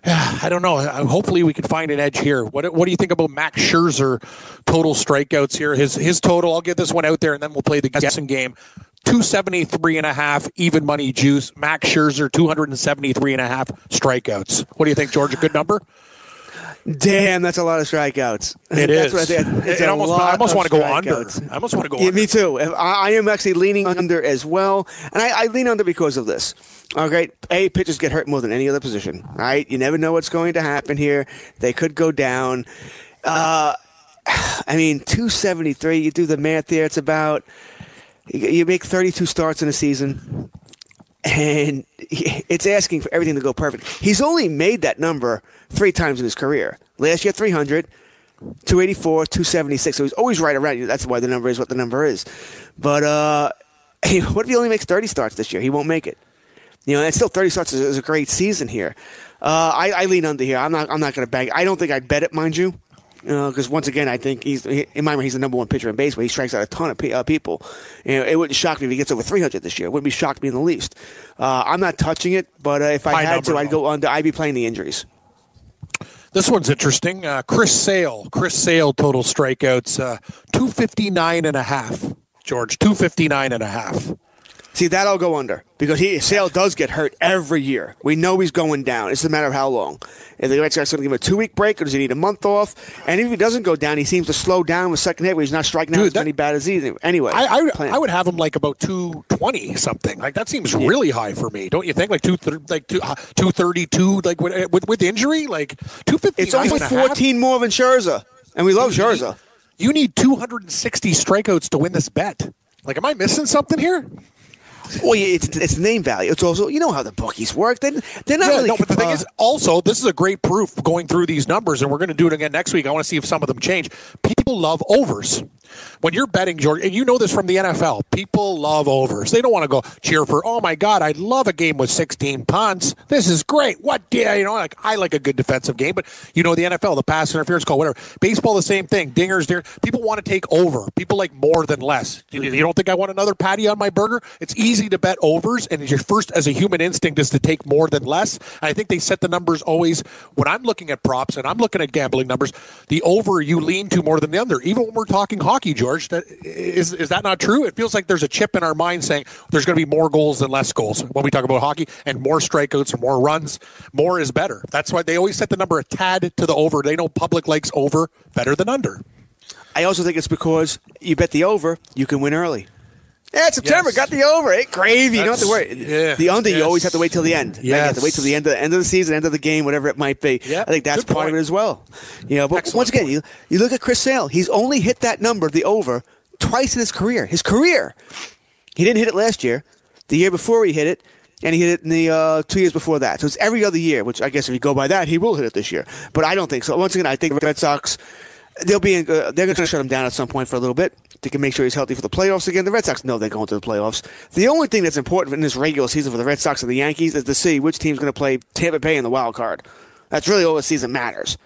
I don't know. Uh, Hopefully, we can find an edge here. What What do you think about Max Scherzer total strikeouts here? His his total. I'll get this one out there, and then we'll play the guessing game. 273 and a half even money juice. Max Scherzer 273 and a half strikeouts. What do you think, George? A good number? Damn, that's a lot of strikeouts. It is. what I. It's It almost- I almost wanna go under. I almost wanna go Yeah, under. me too. I, I am actually leaning under as well, and I, I lean under because of this. Okay, a pitchers get hurt more than any other position. All right, you never know what's going to happen here. They could go down. Uh, I mean, two seventy three. You do the math there. It's about you you make thirty two starts in a season and it's asking for everything to go perfect. He's only made that number three times in his career. Last year, 300, 284, 276. So he's always right around you. That's why the number is what the number is. But uh, hey, what if he only makes 30 starts this year? He won't make it. You know, and still 30 starts is, is a great season here. Uh, I, I lean under here. I'm not. I'm not going to bang. I don't think I'd bet it, mind you. Because once again, I think he's he- in my mind he's the number one pitcher in baseball. He strikes out a ton of pe- uh, people. You know, it wouldn't shock me if he gets over 300 this year. It wouldn't be shocked me in the least. Uh, I'm not touching it, but uh, if I High had to, I'd go under. I'd be playing the injuries. This one's interesting. Uh, Chris Sale. Chris Sale total strikeouts uh, 259 and a half. George 259 and a half. See, that'll go under because he Sale does get hurt every year. We know he's going down. It's a matter of how long. If the Red Sox going to give him a two week break, or does he need a month off? And if he doesn't go down, he seems to slow down with second hit, where he's not striking out Dude, as that- many bad as he. Anyway, I, I, plan. I would have him like about 220 something. Like that seems really high for me. Don't you think? Like two like two, uh, 232 like with, with with injury like two fifty. It's only and half? 14 more than Scherzer, and we love Scherzer. You need 260 strikeouts to win this bet. Like am I missing something here? Well, yeah, it's it's name value. It's also you know how the bookies work. They they're not Yeah, really. no, but the thing uh, is, also, this is a great proof going through these numbers, and we're going to do it again next week. I want to see if some of them change. People love overs. When you're betting, George, and you know this from the NFL, people love overs. They don't want to go cheer for, oh my God, I'd love a game with 16 punts. This is great. What, yeah, you know, like I like a good defensive game, but you know, the NFL, the pass interference call, whatever. Baseball, the same thing. Dingers, there. People want to take over. People like more than less. You, you don't think I want another patty on my burger? It's easy to bet overs, and your first, as a human instinct, is to take more than less. I think they set the numbers always, when I'm looking at props and I'm looking at gambling numbers, the over you lean to more than the under. Even when we're talking hockey, George, that, is, is that not true? It feels like there's a chip in our mind saying there's going to be more goals than less goals when we talk about hockey, and more strikeouts or more runs. More is better. That's why they always set the number a tad to the over. They know public likes over better than under. I also think it's because you bet the over, you can win early. Yeah, it's September. Yes. Got the over. Hey, gravy. You don't have to worry. yeah, the under, you always have to wait till the end. Right? You have to wait till the end of the end of the season, end of the game, whatever it might be. Yeah, I think that's good part of it as well. You know, but Excellent once again, you you look at Chris Sale. He's only hit that number, the over, twice in his career. His career. He didn't hit it last year. The year before he hit it, and he hit it in the uh, two years before that. So it's every other year, which I guess if you go by that, he will hit it this year. But I don't think so. Once again, I think the Red Sox they'll be in, uh, they're going to shut him down at some point for a little bit. Can make sure he's healthy for the playoffs again. The Red Sox know they're going to the playoffs. The only thing that's important in this regular season for the Red Sox and the Yankees is to see which team's going to play Tampa Bay in the wild card. That's really all the season matters.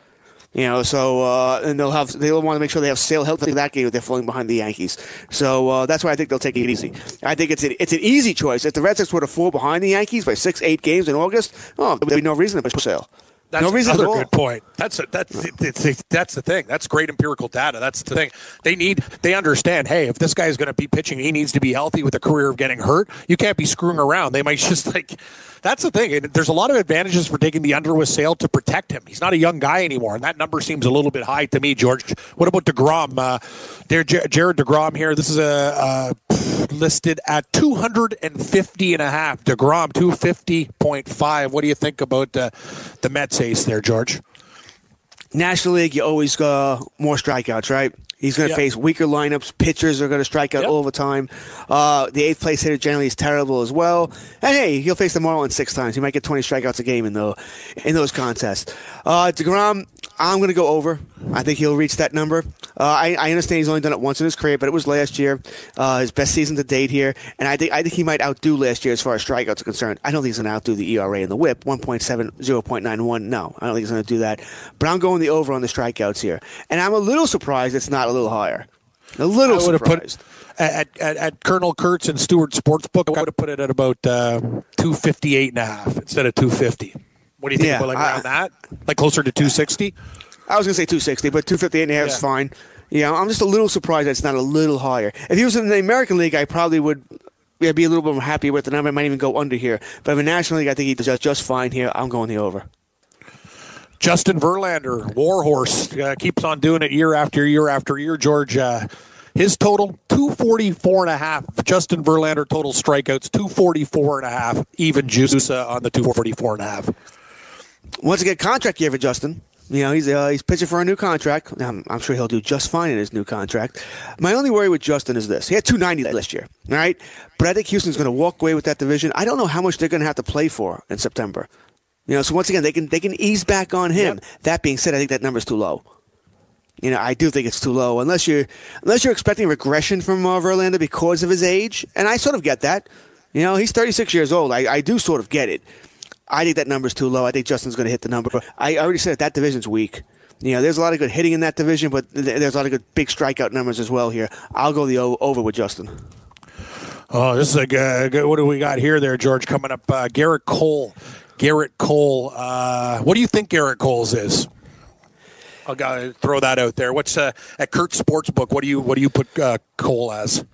You know, so uh, and they'll have they'll want to make sure they have Sale healthy for that game if they're falling behind the Yankees. So uh, that's why I think they'll take it easy. I think it's an, it's an easy choice. If the Red Sox were to fall behind the Yankees by six eight games in August, oh, there'd be no reason to push Sale. That's no reason another good point. That's a, that's that's the thing. That's great empirical data. That's the thing. They need they understand. Hey, if this guy is going to be pitching, he needs to be healthy with a career of getting hurt. You can't be screwing around. They might just like. That's the thing. And there's a lot of advantages for taking the under with Sale to protect him. He's not a young guy anymore, and that number seems a little bit high to me, George. What about deGrom? Uh, there, Jared deGrom here. This is a, uh listed at 250 and a half. deGrom 250.5. What do you think about uh, the Mets ace there, George? National League, you always uh, more strikeouts, right? He's going to Yep. face weaker lineups. Pitchers are going to strike out Yep. all the time. Uh, the eighth place hitter generally is terrible as well. And hey, he'll face the Marlins six times. He might get 20 strikeouts a game in the in those contests. Uh, deGrom, I'm going to go over. I think he'll reach that number. Uh, I, I understand he's only done it once in his career, but it was last year, uh, his best season to date here, and I think I think he might outdo last year as far as strikeouts are concerned. I don't think he's going to outdo the ERA and the WHIP, 1.7, 0.91. No, I don't think he's going to do that. But I'm going the over on the strikeouts here, and I'm a little surprised it's not a little higher. A little I surprised. put at, at, at Colonel Kurtz and Stewart Sportsbook. I would have put it at about uh, 258 and a half instead of 250. What do you think Yeah, about like I- around that? Like closer to 260? I was going to say 260, but 258 and a half is Yeah. fine. Yeah, I'm just a little surprised that it's not a little higher. If he was in the American League, I probably would yeah, be a little bit more happy with the number. I might even go under here. But in the National League, I think he does just fine here. I'm going the over. Justin Verlander, Warhorse, uh, keeps on doing it year after year after year. George, uh, his total 244 and a half. Justin Verlander total strikeouts 244 and a half. Even juice uh, on the 244 and a half. Once again, contract year for Justin. You know, he's uh, he's pitching for a new contract. I'm, I'm sure he'll do just fine in his new contract. My only worry with Justin is this: he had 290 last year, all right? But I think Houston's going to walk away with that division. I don't know how much they're going to have to play for in September. You know, so once again, they can they can ease back on him. That being said, I think that number's too low. You know, I do think it's too low unless you're unless you're expecting regression from uh, Verlander because of his age, and I sort of get that. You know, he's 36 years old. I, I do sort of get it. I think that number's too low. I think Justin's going to hit the number. I already said it, that division's weak. You know, there's a lot of good hitting in that division, but there's a lot of good big strikeout numbers as well here. I'll go the over with Justin. Oh, this is a good, what do we got here there, George? Coming up, uh, Gerrit Cole. Gerrit Cole. Uh, what do you think Gerrit Cole's is? I'll throw that out there. What's uh, at Kurtz Sportsbook? What do you what do you put uh, Cole as?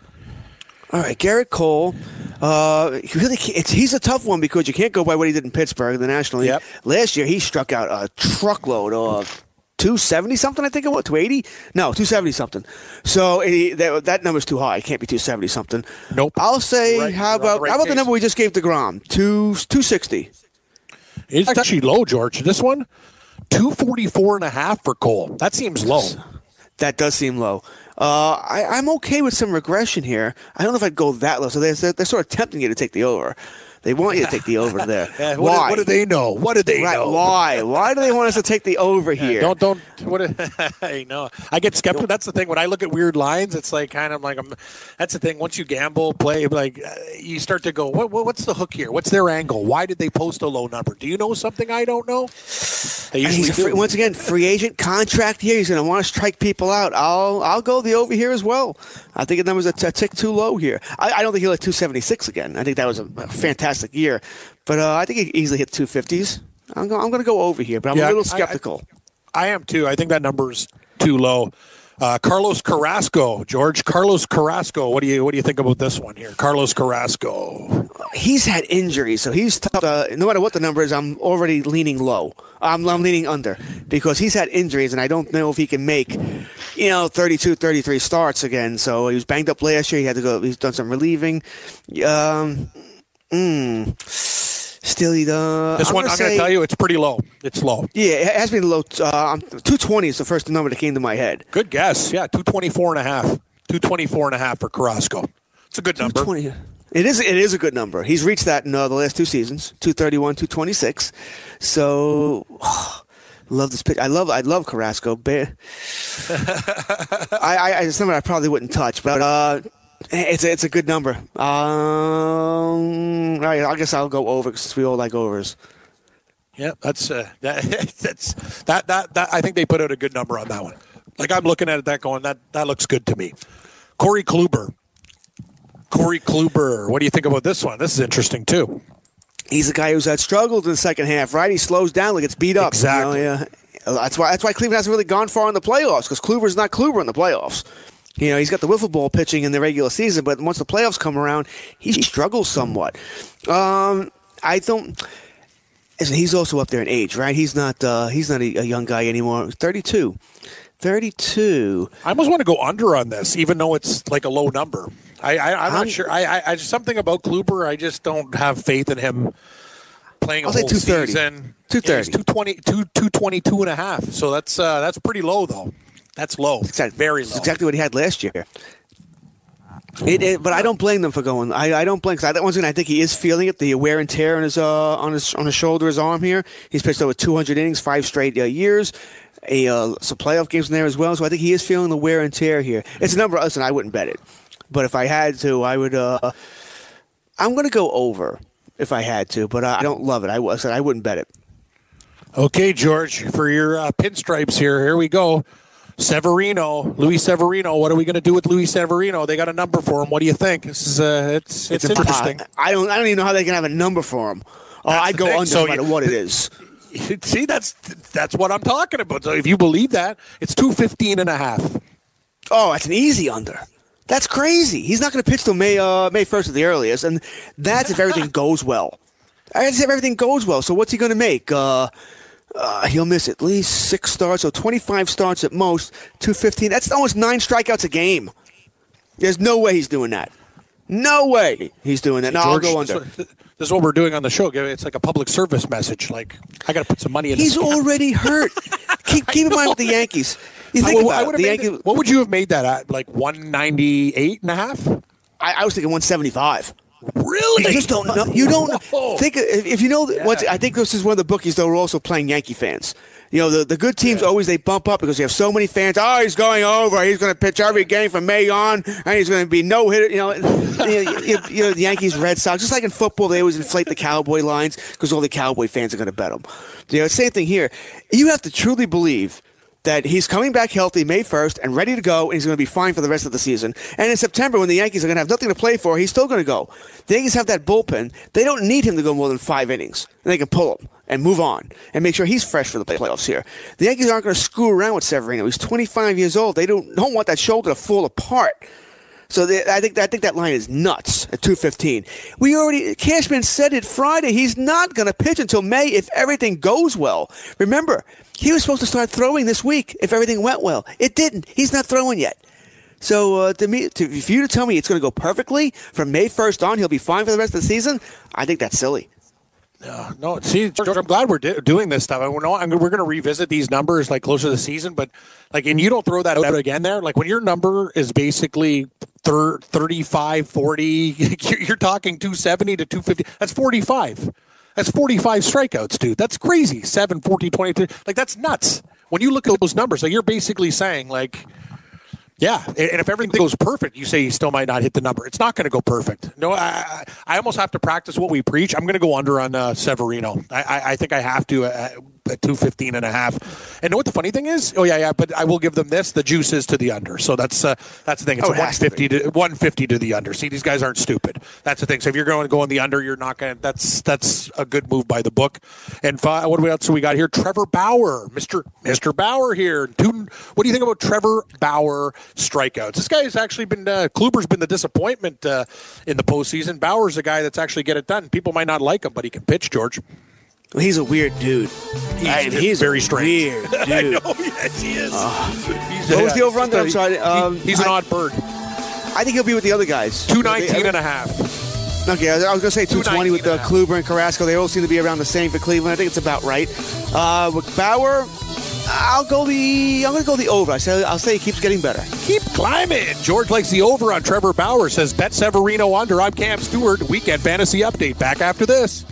All right, Gerrit Cole. Uh, really, it's, he's a tough one because you can't go by what he did in Pittsburgh, in the National League. Yep. Last year, he struck out a truckload of 270 something, I think it was. 280? No, 270 something. So he, that, that number's too high. It can't be 270 something. Nope. I'll say, Right, how you're on the about right how about the number we just gave to Grom? Two, 260. It's actually low, George. This one, 244 and a half for Cole. That seems low. That does seem low. Uh, I, I'm okay with some regression here. I don't know if I'd go that low. So they're, they're sort of tempting you to take the over. They want you to take the over there. Yeah, what, Why? Do, what do they know? What do they right, know? Why? Why do they want us to take the over here? Don't don't what? I know. I get skeptical. That's the thing. When I look at weird lines, it's like kind of like I'm. That's the thing. Once you gamble, play like uh, you start to go. What, what what's the hook here? What's their angle? Why did they post a low number? Do you know something I don't know? They And usually he's a free, once again free agent contract here. He's going to want to strike people out. I'll I'll go the over here as well. I think the number's a, t- a tick too low here. I, I don't think he'll hit 276 again. I think that was a, a fantastic year, but uh, I think he easily hit 250s. I'm going I'm going to go over here, but I'm Yeah, a little I- I- skeptical. I am too. I think that number's too low. Uh, Carlos Carrasco, George. Carlos Carrasco. What do you what do you think about this one here? Carlos Carrasco. he's had injuries, so he's tough. Uh, no matter what the number is, I'm already leaning low. I'm, I'm leaning under because he's had injuries, and I don't know if he can make, you know, 32, 33 starts again. So he was banged up last year. He had to go. He's done some relieving. Um, mm, still, he. Uh, This one, I'm going to tell you, it's pretty low. It's low. Yeah, it has been low. Uh, 220 is the first number that came to my head. Good guess. Yeah, 224 and a half. 224 and a half for Carrasco. It's a good number. It is it is a good number. He's reached that in uh, the last two seasons, 231, 226. So love this pitch. I love I love Carrasco. I, I it's something I probably wouldn't touch, but uh, it's a, it's a good number. Um, all right, I guess I'll go over because we all like overs. Yeah, that's uh, that, that's that, that that I think they put out a good number on that one. Like I'm looking at that going that that looks good to me. Corey Kluber. Corey Kluber. What do you think about this one? This is interesting too. He's a guy who's had struggled in the second half, right? He slows down, like gets beat up. Exactly. You know, yeah. That's why that's why Cleveland hasn't really gone far in the playoffs because Kluber's not Kluber in the playoffs. You know, he's got the wiffle ball pitching in the regular season, but once the playoffs come around, he struggles somewhat. Um, I don't. He's also up there in age, right? He's not. Uh, he's not a, a young guy anymore. Thirty-two. Thirty-two. I almost want to go under on this, even though it's like a low number. I, I I'm not sure. I, I, I something about Kluber. I just don't have faith in him playing a I'll say whole 230. season. 230. Yeah, he's 220, 222 and a half. So that's uh, that's pretty low though. That's low. Exactly. Very It's low. exactly what he had last year. It, it- but I don't blame them for going. I, I don't blame because I, once again I think he is feeling it, the wear and tear on his uh, on his on his shoulder, his arm here. He's pitched over 200 innings, five straight uh, years. A uh, some playoff games in there as well, so I think he is feeling the wear and tear here. It's a number. Listen, I wouldn't bet it, but if I had to, I would. Uh, I'm going to go over if I had to, but I don't love it. I was I wouldn't bet it. Okay, George, for your uh, pinstripes here, here we go. Severino, Luis Severino. What are we going to do with Luis Severino? They got a number for him. What do you think? This is uh, it's it's, interesting. I don't. I don't even know how they can have a number for him. Uh, I'd go thing. under So no matter what it is. See, that's that's what I'm talking about. So if you believe that, it's 215 and a half. Oh, that's an easy under. That's crazy. He's not going to pitch till May uh, May first at the earliest, and that's if everything goes well. That's if everything goes well. So what's he going to make? Uh, uh, he'll miss at least six starts, so twenty five starts at most. Two fifteen. That's almost nine strikeouts a game. There's no way he's doing that. No way he's doing that. No, I'll George, go this under. This is what we're doing on the show. It's like a public service message. Like I got to put some money in. He's already hurt. keep keep in mind with the Yankees. You I think would- about I it. The Yankees. what would you have made that at? Like 198 and a half? I, I was thinking 175. Really? You just don't know. You don't Whoa. think if, you know. Once, I think this is one of the bookies that were also playing Yankee fans. You know, the, the good teams always they bump up because you have so many fans. Oh, he's going over. He's going to pitch every game from May on, and he's going to be no hitter. You know, you know, you, you know, the Yankees, Red Sox. Just like in football, they always inflate the Cowboy lines because all the Cowboy fans are going to bet them. You know, same thing here. You have to truly believe that he's coming back healthy May 1st and ready to go, and he's going to be fine for the rest of the season. And in September, when the Yankees are going to have nothing to play for, he's still going to go. The Yankees have that bullpen. They don't need him to go more than five innings. And they can pull him and move on and make sure he's fresh for the playoffs here. The Yankees aren't going to screw around with Severino. He's 25 years old. They don't, don't want that shoulder to fall apart. So I think I think that line is nuts at 215. We already Cashman said it Friday. He's not going to pitch until May if everything goes well. Remember, he was supposed to start throwing this week if everything went well. It didn't. He's not throwing yet. So uh, to me, to, for you to tell me it's going to go perfectly from May 1st on, he'll be fine for the rest of the season. I think that's silly. No, see, George, I'm glad we're do- doing this stuff. I know I'm, we're going to revisit these numbers like closer to the season, but like, and you don't throw that out again there. Like when your number is basically thir- 35, 40, you're, you're talking 270 to 250. That's 45. That's 45 strikeouts, dude. That's crazy. 7, 14, 22. Like that's nuts. When you look at those numbers, like you're basically saying like, yeah, and if everything goes perfect, you say you still might not hit the number. It's not going to go perfect. No, I, I almost have to practice what we preach. I'm going to go under on uh, Severino. I, I, I think I have to at, at 215 and a half. And know what the funny thing is? Oh yeah, yeah. But I will give them this. The juice is to the under. So that's uh, that's the thing. It's Oh, a it has to 150 to, 150 to the under. See, these guys aren't stupid. That's the thing. So if you're going to go on the under, you're not going. to That's that's a good move by the book. And fi- what do we else we got here? Trevor Bauer, Mister Mister Bauer here. Two, what do you think about Trevor Bauer strikeouts? This guy has actually been uh, Kluber's been the disappointment uh, in the postseason. Bauer's a guy that's actually get it done. People might not like him, but he can pitch. George, he's a weird dude. he's, I he's very strange. weird I dude. know, yes, he is. He's What was the over-under? I'm sorry, He- um, he's an I- odd bird. I think he'll be with the other guys. 219 and a half. Okay, I was going to say 220 with 219 uh, and. Kluber and Carrasco. They all seem to be around the same for Cleveland. I think it's about right. Uh, with Bauer, I'll go the. I'm going to go the over. I say. I'll say he keeps getting better. Keep climbing. George likes the over on Trevor Bauer. Says bet Severino under. I'm Cam Stewart. Weekend fantasy update. Back after this.